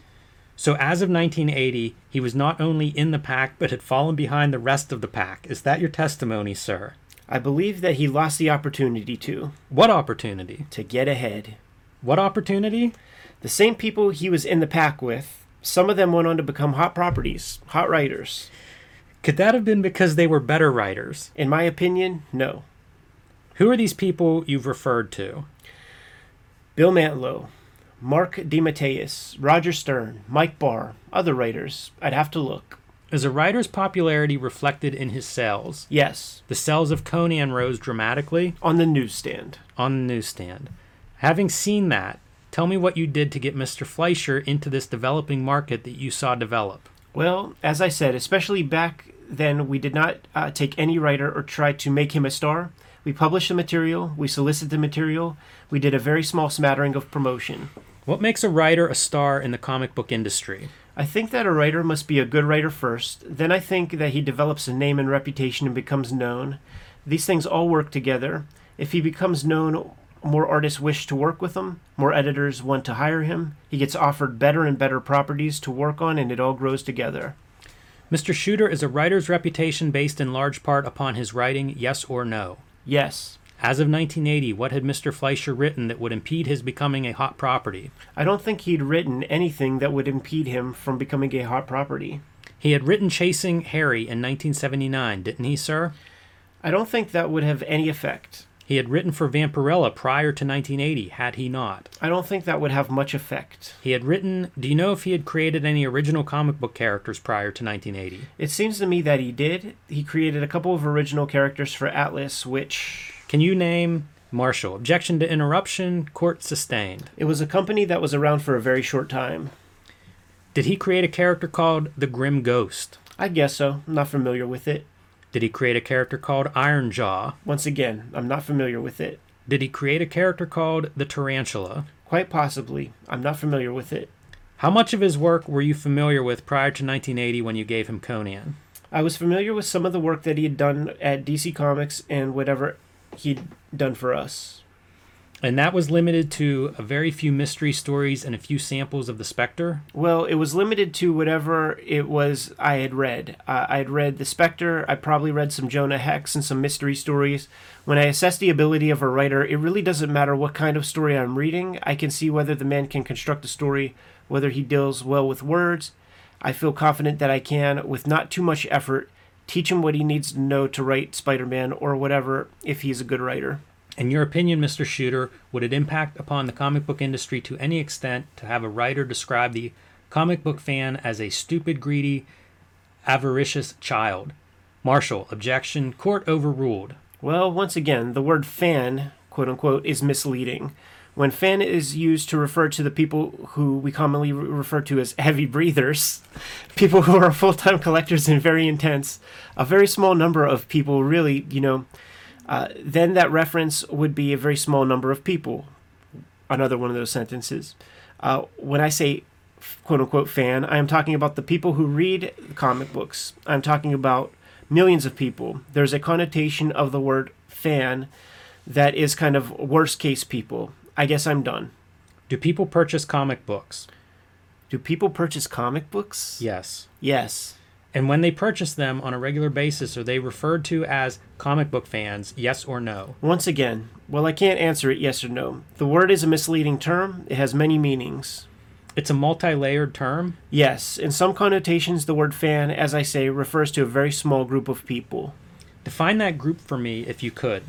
So, as of 1980, he was not only in the pack, but had fallen behind the rest of the pack. Is that your testimony, sir? I believe that he lost the opportunity to, What opportunity? to get ahead. What opportunity? The same people he was in the pack with, some of them went on to become hot properties, hot writers. Could that have been because they were better writers? In my opinion, no. Who are these people you've referred to? Bill Mantlo, Mark DeMatteis, Roger Stern, Mike Barr, other writers. I'd have to look. Is a writer's popularity reflected in his sales? Yes, The sales of Conan rose dramatically on the newsstand. on the newsstand. Having seen that, tell me what you did to get Mr. Fleisher into this developing market that you saw develop. Well, as I said, especially back then, we did not uh, take any writer or try to make him a star. We published the material, we solicited the material, we did a very small smattering of promotion. What makes a writer a star in the comic book industry? I think that a writer must be a good writer first. Then I think that he develops a name and reputation and becomes known. These things all work together. If he becomes known, more artists wish to work with him, more editors want to hire him. He gets offered better and better properties to work on, and it all grows together. Mr. Shooter is a writer's reputation based in large part upon his writing, yes or no? Yes, As of 1980, what had Mr. Fleisher written that would impede his becoming a hot property? I don't think he'd written anything that would impede him from becoming a hot property. He had written Chasing Hairy in 1979, didn't he, sir? I don't think that would have any effect. He had written for Vampirella prior to 1980, had he not? I don't think that would have much effect. He had written. Do you know if he had created any original comic book characters prior to 1980? It seems to me that he did. He created a couple of original characters for Atlas, which. Can you name Marshall? Objection to interruption, court sustained. It was a company that was around for a very short time. Did he create a character called the Grim Ghost? I guess so. I'm not familiar with it. Did he create a character called Iron Jaw? Once again, I'm not familiar with it. Did he create a character called the Tarantula? Quite possibly. I'm not familiar with it. How much of his work were you familiar with prior to 1980 when you gave him Conan? I was familiar with some of the work that he had done at DC Comics and whatever he'd done for us. And that was limited to a very few mystery stories and a few samples of the Spectre? Well, it was limited to whatever it was I had read. Uh, I had read The Spectre, I probably read some Jonah Hex and some mystery stories. When I assess the ability of a writer, it really doesn't matter what kind of story I'm reading. I can see whether the man can construct a story, whether he deals well with words. I feel confident that I can, with not too much effort, teach him what he needs to know to write Spider Man or whatever if he's a good writer. In your opinion, Mr. Shooter, would it impact upon the comic book industry to any extent to have a writer describe the comic book fan as a stupid, greedy, avaricious child? Marshall, objection, court overruled. Well, once again, the word fan, quote unquote, is misleading. When fan is used to refer to the people who we commonly refer to as heavy breathers, *laughs* people who are full time collectors and very intense, a very small number of people really, you know, uh, then that reference would be a very small number of people. Another one of those sentences. Uh, when I say quote unquote fan, I am talking about the people who read comic books. I'm talking about millions of people. There's a connotation of the word fan that is kind of worst case people. I guess I'm done. Do people purchase comic books? Do people purchase comic books? Yes. Yes. And when they purchase them on a regular basis, are they referred to as comic book fans, yes or no? Once again, well, I can't answer it yes or no. The word is a misleading term, it has many meanings. It's a multi layered term? Yes. In some connotations, the word fan, as I say, refers to a very small group of people. Define that group for me if you could.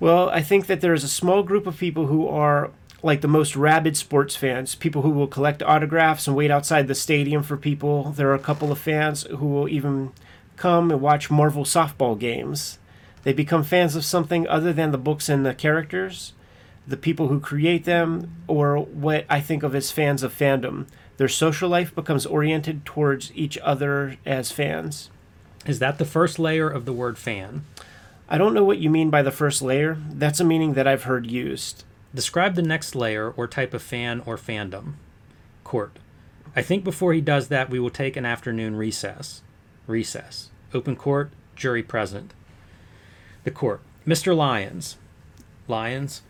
Well, I think that there is a small group of people who are like the most rabid sports fans, people who will collect autographs and wait outside the stadium for people. There are a couple of fans who will even come and watch Marvel softball games. They become fans of something other than the books and the characters, the people who create them, or what I think of as fans of fandom. Their social life becomes oriented towards each other as fans. Is that the first layer of the word fan? I don't know what you mean by the first layer. That's a meaning that I've heard used. Describe the next layer or type of fan or fandom. Court. I think before he does that, we will take an afternoon recess. Recess. Open court, jury present. The court. Mr. Lyons. Lyons.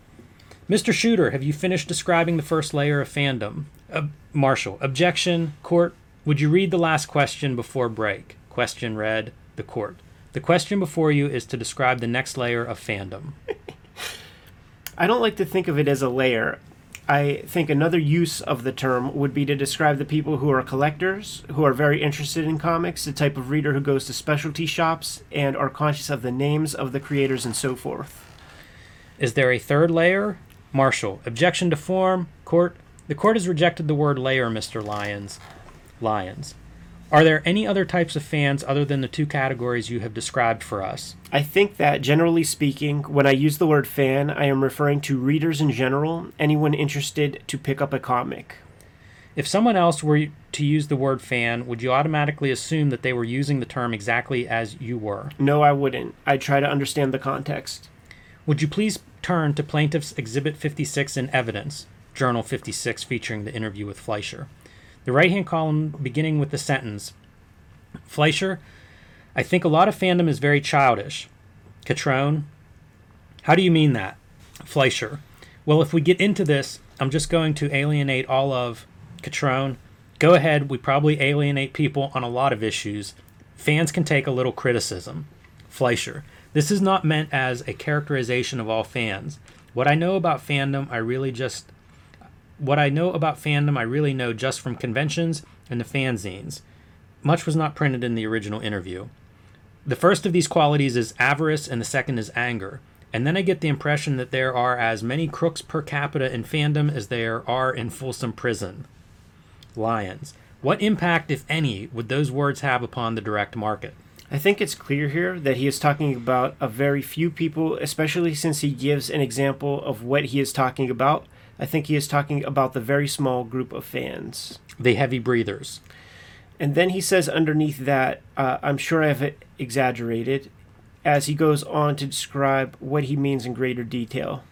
Mr. Shooter, have you finished describing the first layer of fandom? Uh, Marshall. Objection. Court. Would you read the last question before break? Question read. The court. The question before you is to describe the next layer of fandom. *laughs* I don't like to think of it as a layer. I think another use of the term would be to describe the people who are collectors, who are very interested in comics, the type of reader who goes to specialty shops and are conscious of the names of the creators and so forth. Is there a third layer? Marshall. Objection to form. Court. The court has rejected the word layer, Mr. Lyons. Lyons. Are there any other types of fans other than the two categories you have described for us? I think that, generally speaking, when I use the word fan, I am referring to readers in general, anyone interested to pick up a comic. If someone else were to use the word fan, would you automatically assume that they were using the term exactly as you were? No, I wouldn't. I'd try to understand the context. Would you please turn to Plaintiff's Exhibit 56 in Evidence, Journal 56, featuring the interview with Fleisher? The right hand column beginning with the sentence Fleisher, I think a lot of fandom is very childish. Catron, how do you mean that? Fleisher, well, if we get into this, I'm just going to alienate all of Catrone. Go ahead, we probably alienate people on a lot of issues. Fans can take a little criticism. Fleisher, This is not meant as a characterization of all fans. What I know about fandom, I really just what I know about fandom, I really know just from conventions and the fanzines. Much was not printed in the original interview. The first of these qualities is avarice, and the second is anger. And then I get the impression that there are as many crooks per capita in fandom as there are in Folsom Prison. Lyons. What impact, if any, would those words have upon the direct market? I think it's clear here that he is talking about a very few people, especially since he gives an example of what he is talking about. I think he is talking about the very small group of fans. The heavy breathers. And then he says underneath that, uh, I'm sure I've exaggerated, as he goes on to describe what he means in greater detail.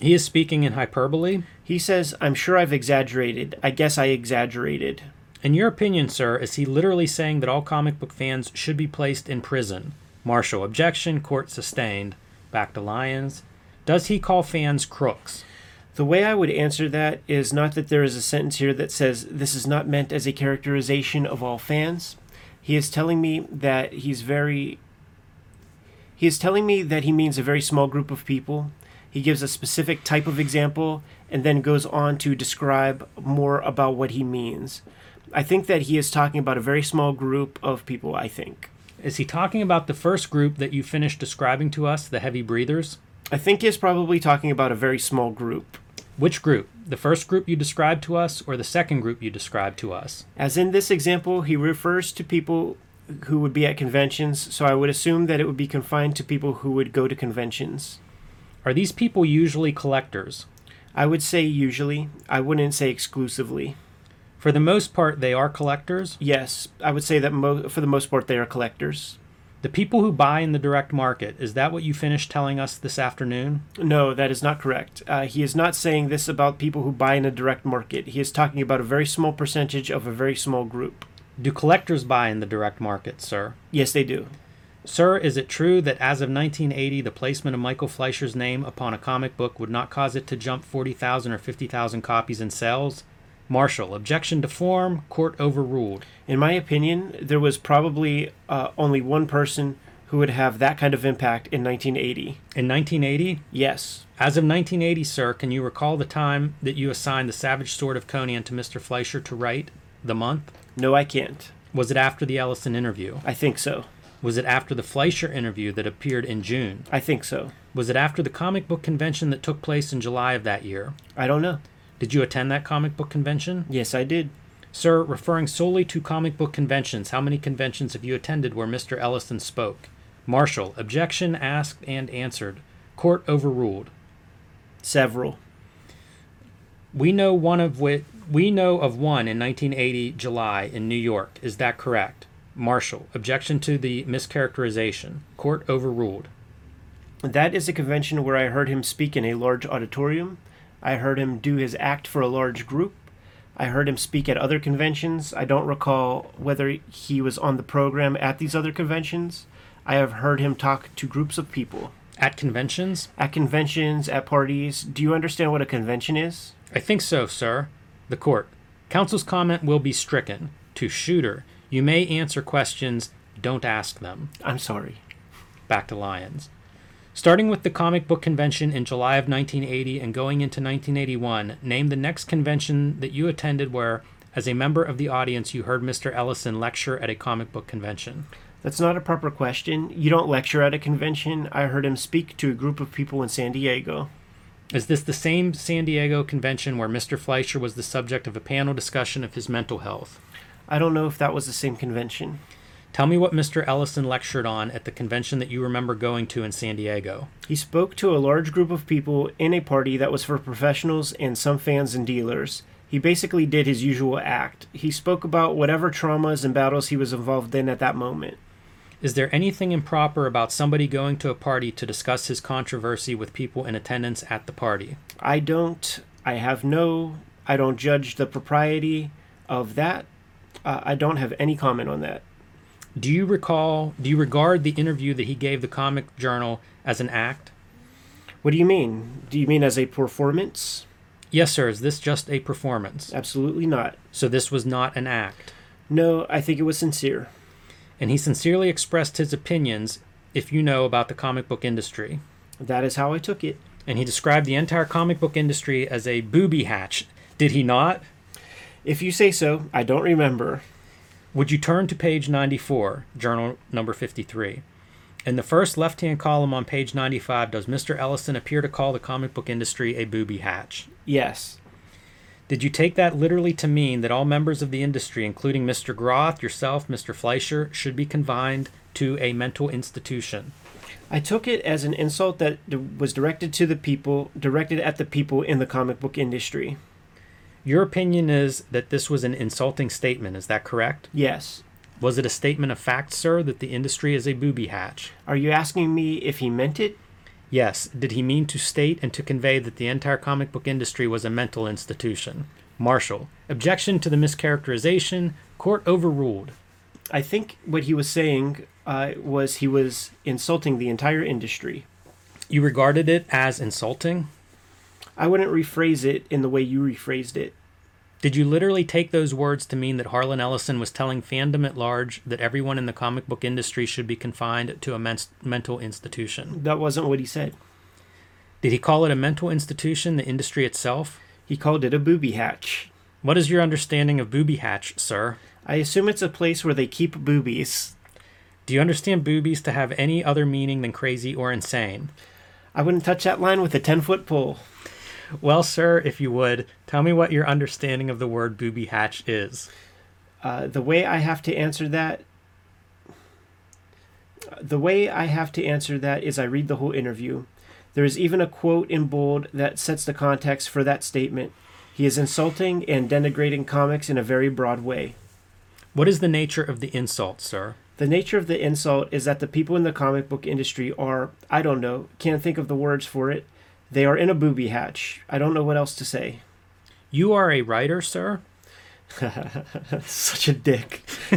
He is speaking in hyperbole? He says, I'm sure I've exaggerated. I guess I exaggerated. In your opinion, sir, is he literally saying that all comic book fans should be placed in prison? Marshall, objection, court sustained. Back to Lyons. Does he call fans crooks? The way I would answer that is not that there is a sentence here that says this is not meant as a characterization of all fans. He is telling me that he's very. He is telling me that he means a very small group of people. He gives a specific type of example and then goes on to describe more about what he means. I think that he is talking about a very small group of people, I think. Is he talking about the first group that you finished describing to us, the heavy breathers? I think he's probably talking about a very small group. Which group? The first group you described to us or the second group you described to us? As in this example, he refers to people who would be at conventions, so I would assume that it would be confined to people who would go to conventions. Are these people usually collectors? I would say usually. I wouldn't say exclusively. For the most part, they are collectors? Yes, I would say that mo- for the most part, they are collectors. The people who buy in the direct market, is that what you finished telling us this afternoon? No, that is not correct. Uh, he is not saying this about people who buy in a direct market. He is talking about a very small percentage of a very small group. Do collectors buy in the direct market, sir? Yes, they do. Sir, is it true that as of 1980, the placement of Michael Fleisher's name upon a comic book would not cause it to jump 40,000 or 50,000 copies in sales? Marshall, objection to form, court overruled. In my opinion, there was probably uh, only one person who would have that kind of impact in 1980. In 1980? Yes. As of 1980, sir, can you recall the time that you assigned the Savage Sword of Conan to Mr. Fleisher to write? The month? No, I can't. Was it after the Ellison interview? I think so. Was it after the Fleisher interview that appeared in June? I think so. Was it after the comic book convention that took place in July of that year? I don't know. Did you attend that comic book convention? Yes, I did. Sir, referring solely to comic book conventions, how many conventions have you attended where Mr. Ellison spoke? Marshall, objection asked and answered. Court overruled. Several. We know one of which we know of one in 1980 July in New York. Is that correct? Marshall, objection to the mischaracterization. Court overruled. That is a convention where I heard him speak in a large auditorium. I heard him do his act for a large group. I heard him speak at other conventions. I don't recall whether he was on the program at these other conventions. I have heard him talk to groups of people. At conventions? At conventions, at parties. Do you understand what a convention is? I think so, sir. The court. Counsel's comment will be stricken. To Shooter, you may answer questions, don't ask them. I'm sorry. Back to Lyons. Starting with the comic book convention in July of 1980 and going into 1981, name the next convention that you attended where, as a member of the audience, you heard Mr. Ellison lecture at a comic book convention. That's not a proper question. You don't lecture at a convention. I heard him speak to a group of people in San Diego. Is this the same San Diego convention where Mr. Fleisher was the subject of a panel discussion of his mental health? I don't know if that was the same convention. Tell me what Mr. Ellison lectured on at the convention that you remember going to in San Diego. He spoke to a large group of people in a party that was for professionals and some fans and dealers. He basically did his usual act. He spoke about whatever traumas and battles he was involved in at that moment. Is there anything improper about somebody going to a party to discuss his controversy with people in attendance at the party? I don't. I have no. I don't judge the propriety of that. Uh, I don't have any comment on that. Do you recall, do you regard the interview that he gave the Comic Journal as an act? What do you mean? Do you mean as a performance? Yes, sir. Is this just a performance? Absolutely not. So this was not an act? No, I think it was sincere. And he sincerely expressed his opinions if you know about the comic book industry. That is how I took it. And he described the entire comic book industry as a booby hatch. Did he not? If you say so, I don't remember. Would you turn to page 94, journal number 53? In the first left hand column on page 95, does Mr. Ellison appear to call the comic book industry a booby hatch? Yes. Did you take that literally to mean that all members of the industry, including Mr. Groth, yourself, Mr. Fleisher, should be confined to a mental institution? I took it as an insult that was directed to the people, directed at the people in the comic book industry. Your opinion is that this was an insulting statement, is that correct? Yes. Was it a statement of fact, sir, that the industry is a booby hatch? Are you asking me if he meant it? Yes. Did he mean to state and to convey that the entire comic book industry was a mental institution? Marshall. Objection to the mischaracterization. Court overruled. I think what he was saying uh, was he was insulting the entire industry. You regarded it as insulting? I wouldn't rephrase it in the way you rephrased it. Did you literally take those words to mean that Harlan Ellison was telling fandom at large that everyone in the comic book industry should be confined to a men- mental institution? That wasn't what he said. Did he call it a mental institution, the industry itself? He called it a booby hatch. What is your understanding of booby hatch, sir? I assume it's a place where they keep boobies. Do you understand boobies to have any other meaning than crazy or insane? I wouldn't touch that line with a 10 foot pole. Well, sir, if you would, tell me what your understanding of the word booby hatch is. Uh, the way I have to answer that. The way I have to answer that is I read the whole interview. There is even a quote in bold that sets the context for that statement. He is insulting and denigrating comics in a very broad way. What is the nature of the insult, sir? The nature of the insult is that the people in the comic book industry are, I don't know, can't think of the words for it, they are in a booby hatch. I don't know what else to say. You are a writer, sir? *laughs* Such a dick. *laughs*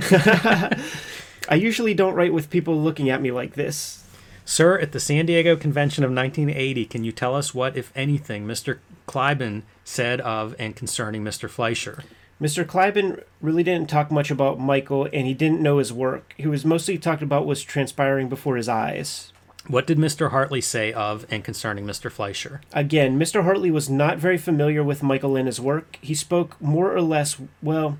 I usually don't write with people looking at me like this. Sir, at the San Diego Convention of 1980, can you tell us what, if anything, Mr. Kleiben said of and concerning Mr. Fleisher? Mr. Kleiben really didn't talk much about Michael, and he didn't know his work. He was mostly talked about was transpiring before his eyes. What did Mr. Hartley say of and concerning Mr. Fleisher? Again, Mr. Hartley was not very familiar with Michael and his work. He spoke more or less, well,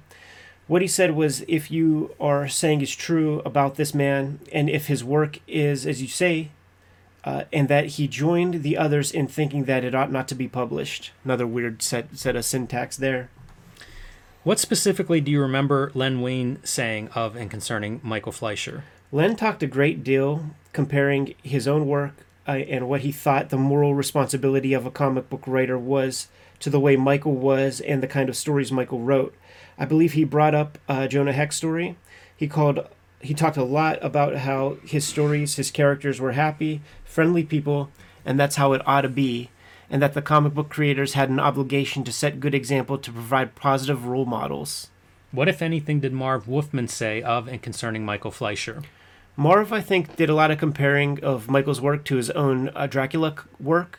what he said was if you are saying is true about this man, and if his work is, as you say, uh, and that he joined the others in thinking that it ought not to be published. Another weird set, set of syntax there. What specifically do you remember Len Wein saying of and concerning Michael Fleisher? Len talked a great deal comparing his own work uh, and what he thought the moral responsibility of a comic book writer was to the way Michael was and the kind of stories Michael wrote. I believe he brought up uh, Jonah Hex story. He called he talked a lot about how his stories, his characters were happy, friendly people, and that's how it ought to be, and that the comic book creators had an obligation to set good example to provide positive role models. What, if anything, did Marv Wolfman say of and concerning Michael Fleisher? Marv, I think, did a lot of comparing of Michael's work to his own uh, Dracula work.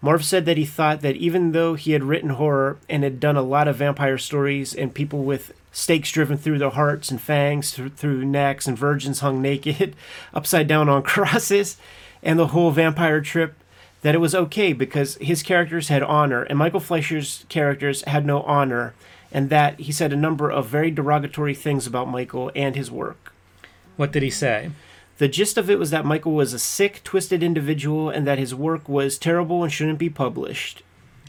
Marv said that he thought that even though he had written horror and had done a lot of vampire stories and people with stakes driven through their hearts and fangs through, through necks and virgins hung naked *laughs* upside down on *laughs* crosses and the whole vampire trip, that it was okay because his characters had honor and Michael Fleisher's characters had no honor, and that he said a number of very derogatory things about Michael and his work. What did he say? The gist of it was that Michael was a sick, twisted individual and that his work was terrible and shouldn't be published.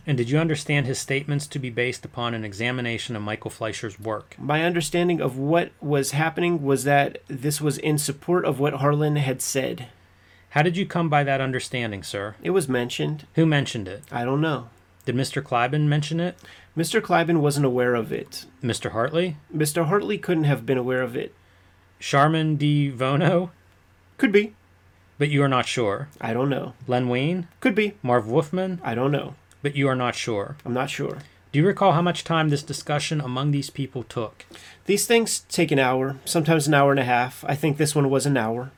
And did you understand his statements to be based upon an examination of Michael Fleisher's work? My understanding of what was happening was that this was in support of what Harlan had said. How did you come by that understanding, sir? It was mentioned. Who mentioned it? I don't know. Did Mr. Kleiben mention it? Mr. Kleiben wasn't aware of it. Mr. Hartley? Mr. Hartley couldn't have been aware of it. Sharman DiVono? Could be. But you are not sure. I don't know. Len Wein? Could be. Marv Wolfman? I don't know. But you are not sure. I'm not sure. Do you recall how much time this discussion among these people took? These things take an hour, sometimes an hour and a half. I think this one was an hour.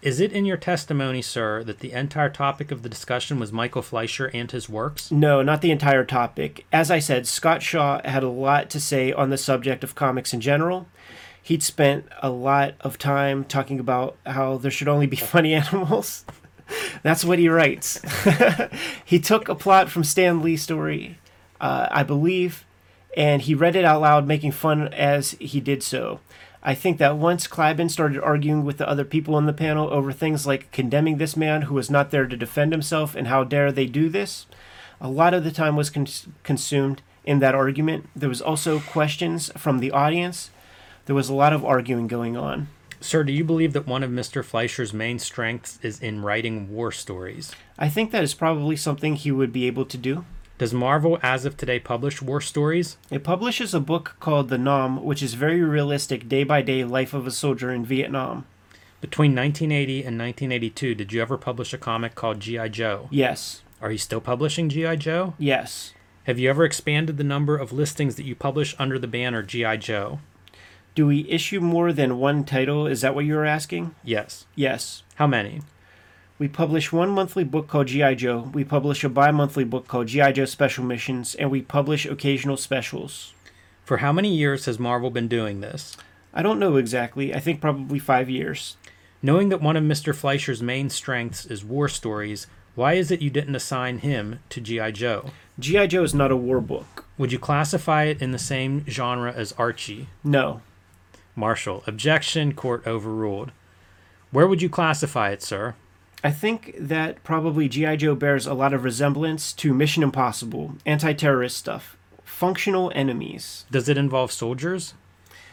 Is it in your testimony, sir, that the entire topic of the discussion was Michael Fleisher and his works? No, not the entire topic. As I said, Scott Shaw had a lot to say on the subject of comics in general. He'd spent a lot of time talking about how there should only be *laughs* funny animals. *laughs* That's what he writes. *laughs* he took a plot from Stan Lee's story, uh, I believe, and he read it out loud, making fun as he did so. I think that once Clyburn started arguing with the other people on the panel over things like condemning this man who was not there to defend himself and how dare they do this, a lot of the time was cons- consumed in that argument. There was also questions from the audience. There was a lot of arguing going on. Sir, do you believe that one of Mr. Fleisher's main strengths is in writing war stories? I think that is probably something he would be able to do. Does Marvel, as of today, publish war stories? It publishes a book called The Nam, which is very realistic day by day life of a soldier in Vietnam. Between 1980 and 1982, did you ever publish a comic called G.I. Joe? Yes. Are you still publishing G.I. Joe? Yes. Have you ever expanded the number of listings that you publish under the banner G.I. Joe? Do we issue more than one title? Is that what you were asking? Yes. Yes. How many? We publish one monthly book called G.I. Joe. We publish a bi monthly book called G.I. Joe Special Missions, and we publish occasional specials. For how many years has Marvel been doing this? I don't know exactly. I think probably five years. Knowing that one of Mr. Fleisher's main strengths is war stories, why is it you didn't assign him to G.I. Joe? G.I. Joe is not a war book. Would you classify it in the same genre as Archie? No. Marshall. Objection. Court overruled. Where would you classify it, sir? I think that probably G.I. Joe bears a lot of resemblance to Mission Impossible, anti terrorist stuff, functional enemies. Does it involve soldiers?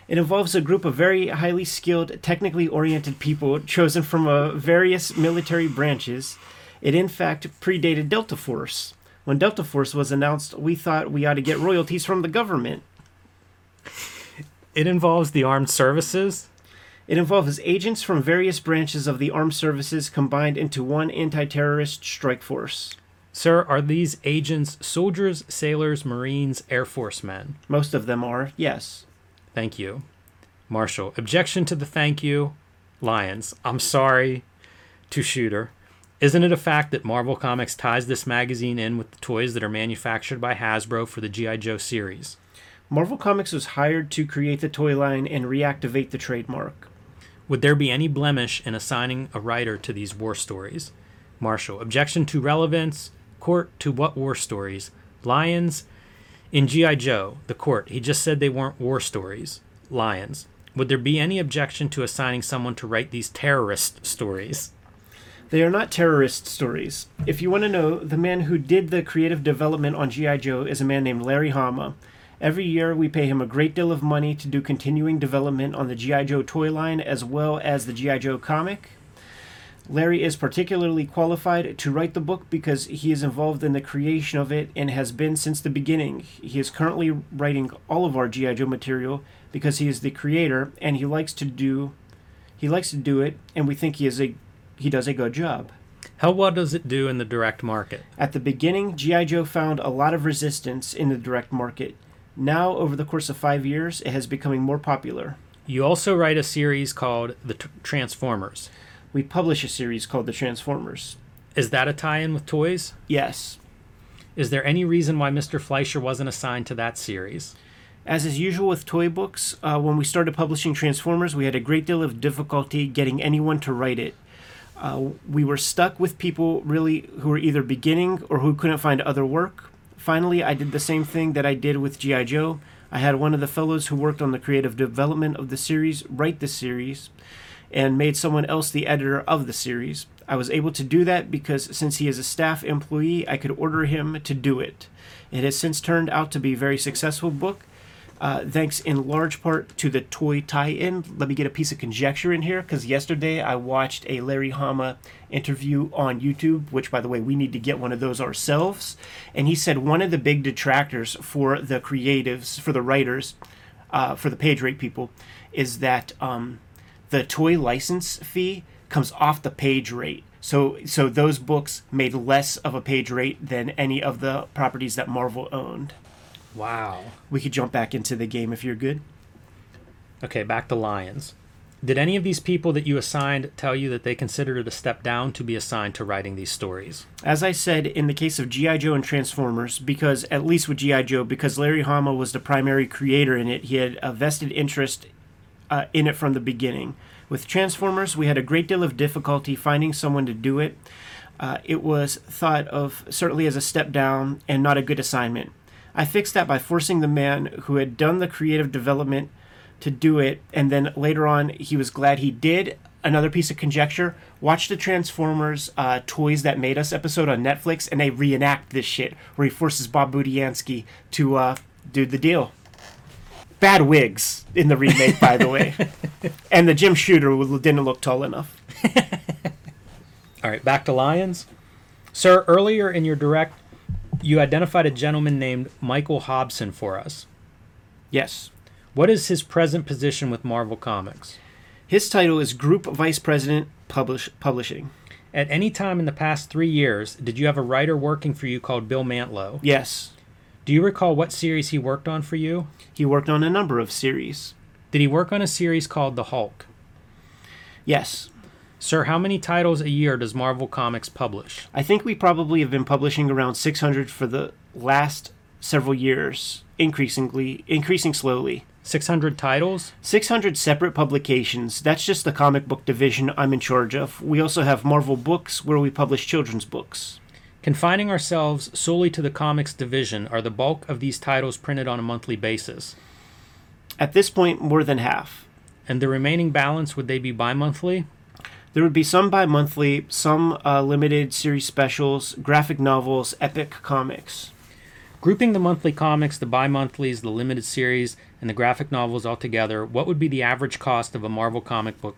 It involves a group of very highly skilled, technically oriented people chosen from uh, various military branches. It, in fact, predated Delta Force. When Delta Force was announced, we thought we ought to get royalties from the government. It involves the armed services? It involves agents from various branches of the armed services combined into one anti terrorist strike force. Sir, are these agents soldiers, sailors, marines, Air Force men? Most of them are, yes. Thank you. Marshall, objection to the thank you. Lyons, I'm sorry. To Shooter, isn't it a fact that Marvel Comics ties this magazine in with the toys that are manufactured by Hasbro for the G.I. Joe series? Marvel Comics was hired to create the toy line and reactivate the trademark. Would there be any blemish in assigning a writer to these war stories? Marshall, objection to relevance. Court, to what war stories? Lyons, in G.I. Joe, the court, he just said they weren't war stories. Lyons, would there be any objection to assigning someone to write these terrorist stories? They are not terrorist stories. If you want to know, the man who did the creative development on G.I. Joe is a man named Larry Hama. Every year, we pay him a great deal of money to do continuing development on the G.I. Joe toy line as well as the G.I. Joe comic. Larry is particularly qualified to write the book because he is involved in the creation of it and has been since the beginning. He is currently writing all of our G.I. Joe material because he is the creator and he likes to do he likes to do it and we think he is a he does a good job. How well does it do in the direct market? At the beginning, G.I. Joe found a lot of resistance in the direct market. Now, over the course of five years, it has becoming more popular. You also write a series called The T- Transformers. We publish a series called The Transformers. Is that a tie in with toys? Yes. Is there any reason why Mr. Fleisher wasn't assigned to that series? As is usual with toy books, uh, when we started publishing Transformers, we had a great deal of difficulty getting anyone to write it. Uh, we were stuck with people really who were either beginning or who couldn't find other work. Finally, I did the same thing that I did with G.I. Joe. I had one of the fellows who worked on the creative development of the series write the series and made someone else the editor of the series. I was able to do that because since he is a staff employee, I could order him to do it. It has since turned out to be a very successful book, uh, thanks in large part to the toy tie-in. Let me get a piece of conjecture in here because yesterday I watched a Larry Hama interview on YouTube, which by the way we need to get one of those ourselves. And he said one of the big detractors for the creatives, for the writers, uh, for the page rate people, is that um, the toy license fee comes off the page rate. So so those books made less of a page rate than any of the properties that Marvel owned. Wow. We could jump back into the game if you're good. Okay, back to Lyons. Did any of these people that you assigned tell you that they considered it a step down to be assigned to writing these stories? As I said, in the case of G.I. Joe and Transformers, because, at least with G.I. Joe, because Larry Hama was the primary creator in it, he had a vested interest uh, in it from the beginning. With Transformers, we had a great deal of difficulty finding someone to do it. Uh, it was thought of certainly as a step down and not a good assignment. I fixed that by forcing the man who had done the creative development to do it, and then later on, he was glad he did. Another piece of conjecture watch the Transformers uh, Toys That Made Us episode on Netflix, and they reenact this shit where he forces Bob Budiansky to uh, do the deal. Bad wigs in the remake, by the way. *laughs* And the Jim Shooter didn't look tall enough. *laughs* All right, back to Lyons. Sir, earlier in your direct, you identified a gentleman named Michael Hobson for us. Yes. What is his present position with Marvel Comics? His title is Group Vice President Publish- Publishing. At any time in the past three years, did you have a writer working for you called Bill Mantlo? Yes. Do you recall what series he worked on for you? He worked on a number of series. Did he work on a series called The Hulk? Yes. Sir, how many titles a year does Marvel Comics publish? I think we probably have been publishing around 600 for the last several years, increasingly increasing slowly. 600 titles? 600 separate publications. That's just the comic book division I'm in charge of. We also have Marvel Books, where we publish children's books. Confining ourselves solely to the comics division, are the bulk of these titles printed on a monthly basis? At this point, more than half. And the remaining balance, would they be bi monthly? There would be some bi monthly, some uh, limited series specials, graphic novels, epic comics. Grouping the monthly comics, the bi monthlies, the limited series, and the graphic novels all together, what would be the average cost of a Marvel comic book?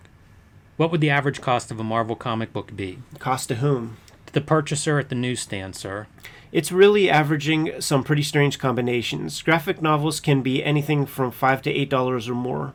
What would the average cost of a Marvel comic book be? Cost to whom? To the purchaser at the newsstand, sir. It's really averaging some pretty strange combinations. Graphic novels can be anything from five to eight dollars or more.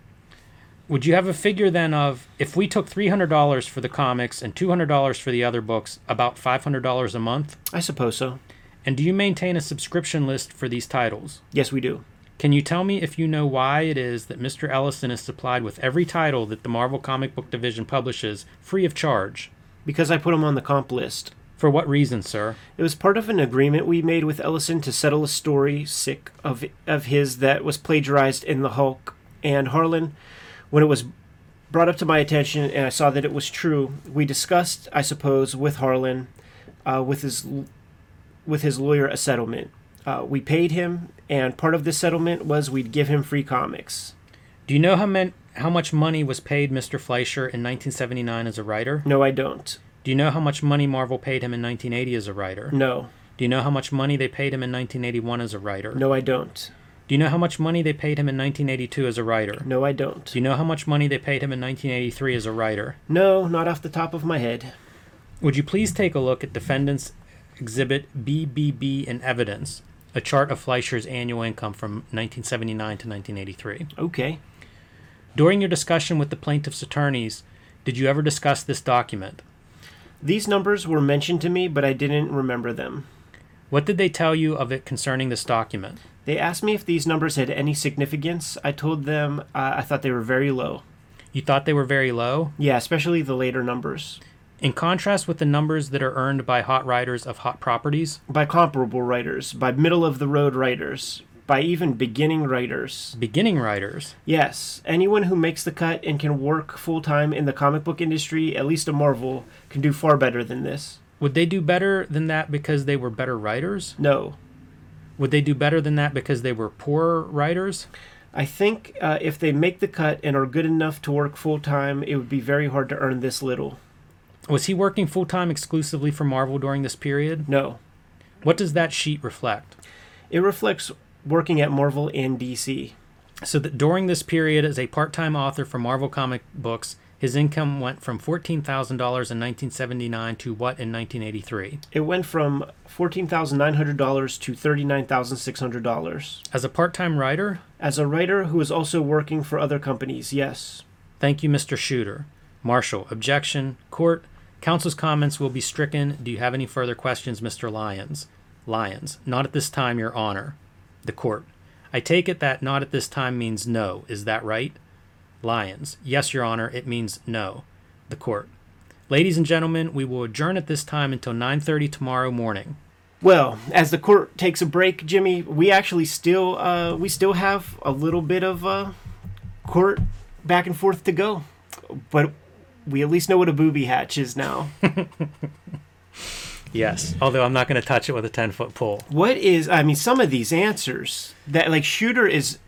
Would you have a figure then of if we took three hundred dollars for the comics and two hundred dollars for the other books, about five hundred dollars a month? I suppose so. And do you maintain a subscription list for these titles? Yes, we do. Can you tell me if you know why it is that Mr. Ellison is supplied with every title that the Marvel Comic Book Division publishes free of charge? Because I put him on the comp list. For what reason, sir? It was part of an agreement we made with Ellison to settle a story sick of of his that was plagiarized in the Hulk and Harlan. When it was brought up to my attention and I saw that it was true, we discussed, I suppose, with Harlan, uh, with his with his lawyer a settlement. Uh, we paid him, and part of the settlement was we'd give him free comics. Do you know how men- how much money was paid Mr. Fleisher in 1979 as a writer? No, I don't. Do you know how much money Marvel paid him in 1980 as a writer? No. Do you know how much money they paid him in 1981 as a writer? No, I don't. Do you know how much money they paid him in 1982 as a writer? No, I don't. Do you know how much money they paid him in 1983 as a writer? No, not off the top of my head. Would you please take a look at Defendant's Exhibit BBB in Evidence, a chart of Fleisher's annual income from 1979 to 1983? Okay. During your discussion with the plaintiff's attorneys, did you ever discuss this document? These numbers were mentioned to me, but I didn't remember them. What did they tell you of it concerning this document? They asked me if these numbers had any significance. I told them uh, I thought they were very low. You thought they were very low? Yeah, especially the later numbers. In contrast with the numbers that are earned by hot writers of hot properties? By comparable writers, by middle of the road writers, by even beginning writers. Beginning writers? Yes. Anyone who makes the cut and can work full time in the comic book industry, at least a Marvel, can do far better than this. Would they do better than that because they were better writers? No. Would they do better than that because they were poorer writers? I think uh, if they make the cut and are good enough to work full time, it would be very hard to earn this little. Was he working full time exclusively for Marvel during this period? No. What does that sheet reflect? It reflects working at Marvel and DC. So that during this period as a part time author for Marvel comic books, his income went from $14,000 in 1979 to what in 1983? It went from $14,900 to $39,600. As a part time writer? As a writer who is also working for other companies, yes. Thank you, Mr. Shooter. Marshall, objection. Court, counsel's comments will be stricken. Do you have any further questions, Mr. Lyons? Lyons, not at this time, Your Honor. The court, I take it that not at this time means no. Is that right? Lyons, yes, Your Honor, it means no. The court, ladies and gentlemen, we will adjourn at this time until 9:30 tomorrow morning. Well, as the court takes a break, Jimmy, we actually still uh, we still have a little bit of uh, court back and forth to go, but we at least know what a booby hatch is now. *laughs* yes, although I'm not going to touch it with a ten foot pole. What is? I mean, some of these answers that like shooter is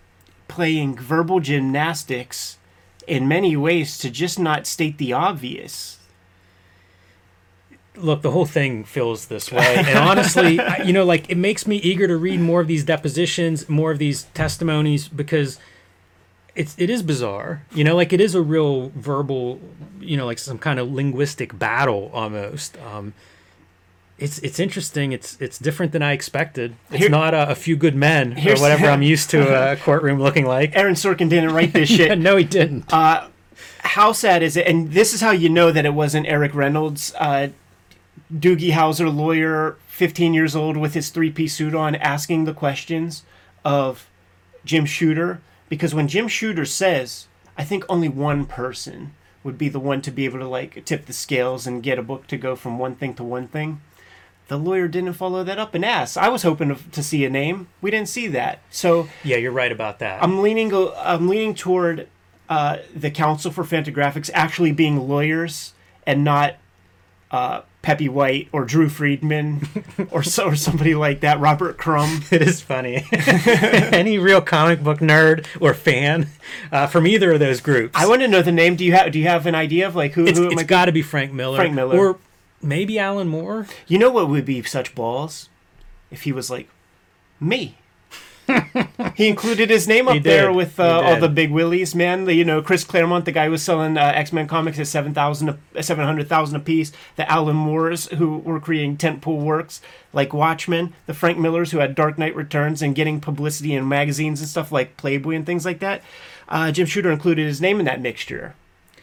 playing verbal gymnastics in many ways to just not state the obvious. Look, the whole thing feels this way, and honestly, *laughs* I- you know, like it makes me eager to read more of these depositions, more of these testimonies, because it's it is bizarre. You know, like it is a real verbal, you know, like some kind of linguistic battle almost. Um, it's it's interesting. It's it's different than I expected. It's Here- not a, a few good men or whatever I'm used to a *laughs* courtroom looking like. Aaron Sorkin didn't write this shit. *laughs* no, he didn't. Uh, how sad is it? And this is how you know that it wasn't Eric Reynolds, uh, Doogie Howser lawyer, 15 years old with his three piece suit on, asking the questions of Jim Shooter. Because when Jim Shooter says, I think only one person would be the one to be able to like tip the scales and get a book to go from one thing to one thing. The lawyer didn't follow that up and asked. I was hoping to, to see a name. We didn't see that. So yeah, you're right about that. I'm leaning. I'm leaning toward uh, the Counsel for Fantagraphics actually being lawyers and not uh, Peppy White or Drew Friedman or so or somebody like that. Robert Crumb. *laughs* It is funny. *laughs* Any real comic book nerd or fan uh, from either of those groups. I want to know the name. Do you have Do you have an idea of like who? it's who it it's got to be Frank Miller. Frank Miller. Or maybe Alan Moore. You know what would be such balls if he was like me. *laughs* he included his name up there with uh, all the big willies, man. The, you know, Chris Claremont, the guy who was selling uh, X Men comics at seven thousand, seven hundred thousand a piece. The Alan Moores who were creating tentpole works like Watchmen. The Frank Millers who had Dark Knight Returns and getting publicity in magazines and stuff like Playboy and things like that. Uh, Jim Shooter included his name in that mixture.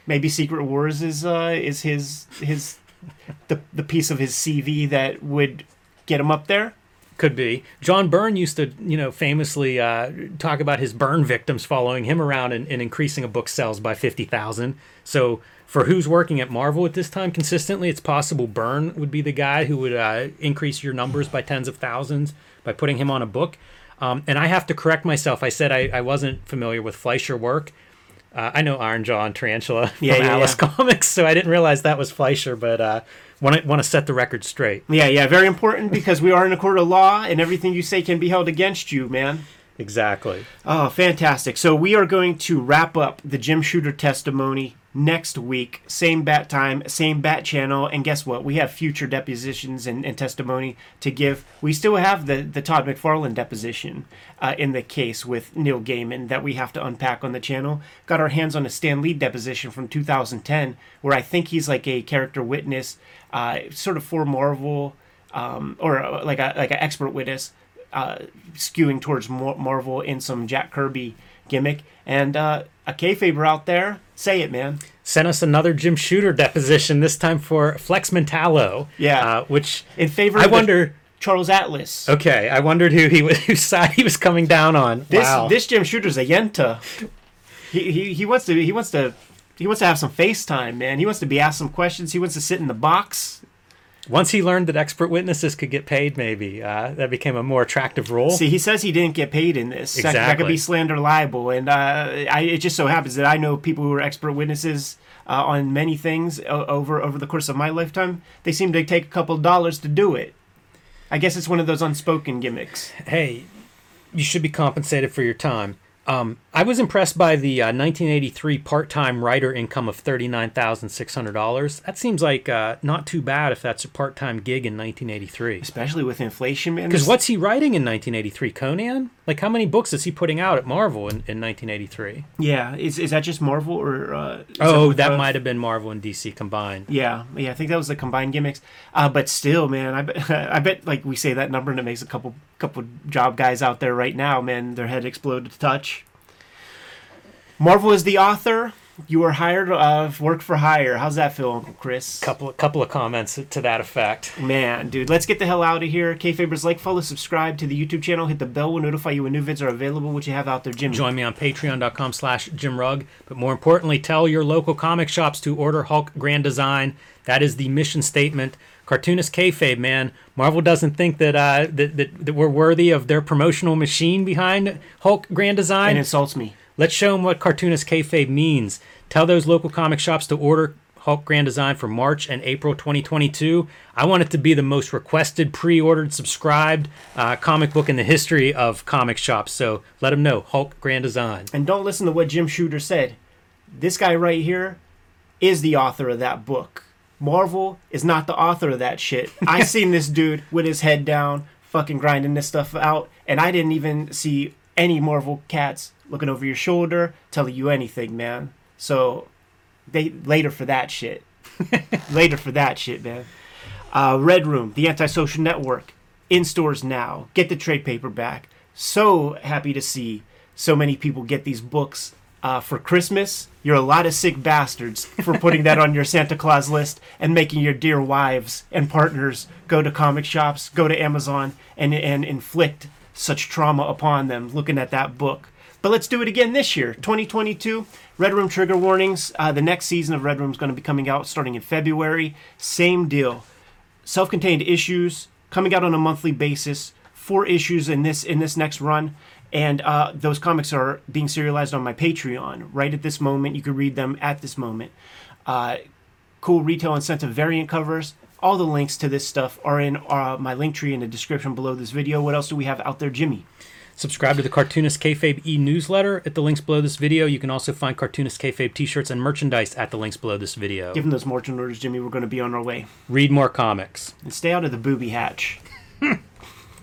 Maybe Secret Wars is uh, is his his the the piece of his CV that would get him up there. Could be. John Byrne used to, you know, famously uh, talk about his burn victims following him around and, and increasing a book sales by 50,000. So for who's working at Marvel at this time consistently, it's possible Byrne would be the guy who would uh, increase your numbers by tens of thousands by putting him on a book. Um, and I have to correct myself. I said I, I wasn't familiar with Fleisher work. Uh, I know Iron Jaw and Tarantula Yeah, from yeah, Alice yeah. Comics, so I didn't realize that was Fleisher, but uh, want to want to set the record straight. Yeah, yeah, very important because we are in a court of law and everything you say can be held against you, man. Exactly. Oh, fantastic. So we are going to wrap up the Jim Shooter testimony next week. Same bat time, same bat channel. And guess what? We have future depositions and, and testimony to give. We still have the, the Todd McFarlane deposition uh, in the case with Neil Gaiman that we have to unpack on the channel. Got our hands on a Stan Lee deposition from 2010 where I think he's like a character witness, uh, sort of for Marvel. Um, or uh, like like an expert witness uh, skewing towards Marvel in some Jack Kirby gimmick. And uh, a kayfaber out there, say it, man. sent us another Jim Shooter deposition, this time for Flex Mentallo. Yeah. Uh, which In favor I wonder. Charles Atlas. Okay, I wondered who he *laughs* was, whose side he was coming down on. This wow. this Jim Shooter's a yenta. He, he he wants to he wants to he wants to have some FaceTime, man. He wants to be asked some questions. He wants to sit in the box. Once he learned that expert witnesses could get paid, maybe uh, that became a more attractive role. See, he says he didn't get paid in this. That- That, could be slander libel. And uh, I, it just so happens that I know people who are expert witnesses uh, on many things over over the course of my lifetime. They seem to take a couple dollars to do it. I guess it's one of those unspoken gimmicks. hey, you should be compensated for your time. Um, I was impressed by the uh, 1983 part-time writer income of $39,600. That seems like uh, not too bad if that's a part-time gig in 1983. Especially with inflation, man. Because what's he writing in 1983? Conan? Like, how many books is he putting out at Marvel in, in 1983? Yeah, is, is that just Marvel or? Uh, Oh, with that might have been Marvel and DC combined. Yeah, yeah, I think that was the combined gimmicks. Uh, but still, man, I bet, *laughs* I bet like we say that number and it makes a couple couple job guys out there right now, man, their head exploded to touch. Marvel is the author. You were hired uh, of work for hire. How's that feel, Uncle Chris? Couple, couple of comments to that effect. Man, dude, let's get the hell out of here. Kayfabers, like, follow, subscribe to the YouTube channel. Hit the bell will notify you when new vids are available. What you have out there, Jimmy? Join me on patreon.com slash Jim Rugg. But more importantly, tell your local comic shops to order Hulk Grand Design. That is the mission statement. Cartoonist kayfabe, man. Marvel doesn't think that, uh, that, that, that we're worthy of their promotional machine behind Hulk Grand Design. and insults me. Let's show them what cartoonist kayfabe means. Tell those local comic shops to order Hulk Grand Design for March and April 2022. I want it to be the most requested, pre-ordered, subscribed uh, comic book in the history of comic shops. So let them know Hulk Grand Design. And don't listen to what Jim Shooter said. This guy right here is the author of that book. Marvel is not the author of that shit. I *laughs* seen this dude with his head down, fucking grinding this stuff out, and I didn't even see any Marvel cats looking over your shoulder telling you anything, man. So they later for that shit. *laughs* later for that shit, man. Uh, Red Room, the Antisocial Network, in stores now. Get the trade paperback. So happy to see so many people get these books uh, for Christmas. You're a lot of sick bastards for putting that on your Santa Claus list and making your dear wives and partners go to comic shops, go to Amazon, and and inflict such trauma upon them looking at that book. But let's do it again this year, 2022. Red Room trigger warnings. Uh, the next season of Red Room is going to be coming out starting in February. Same deal. Self-contained issues coming out on a monthly basis. Four issues in this in this next run, and uh, those comics are being serialized on my Patreon right at this moment. You can read them at this moment. Uh, cool retail incentive variant covers. All the links to this stuff are in uh, my link tree in the description below this video. What else do we have out there, Jimmy? Subscribe to the Cartoonist Kayfabe e-newsletter at the links below this video. You can also find Cartoonist Kayfabe t-shirts and merchandise at the links below this video. Give them those marching orders, Jimmy. We're going to be on our way. Read more comics. And stay out of the booby hatch. *laughs*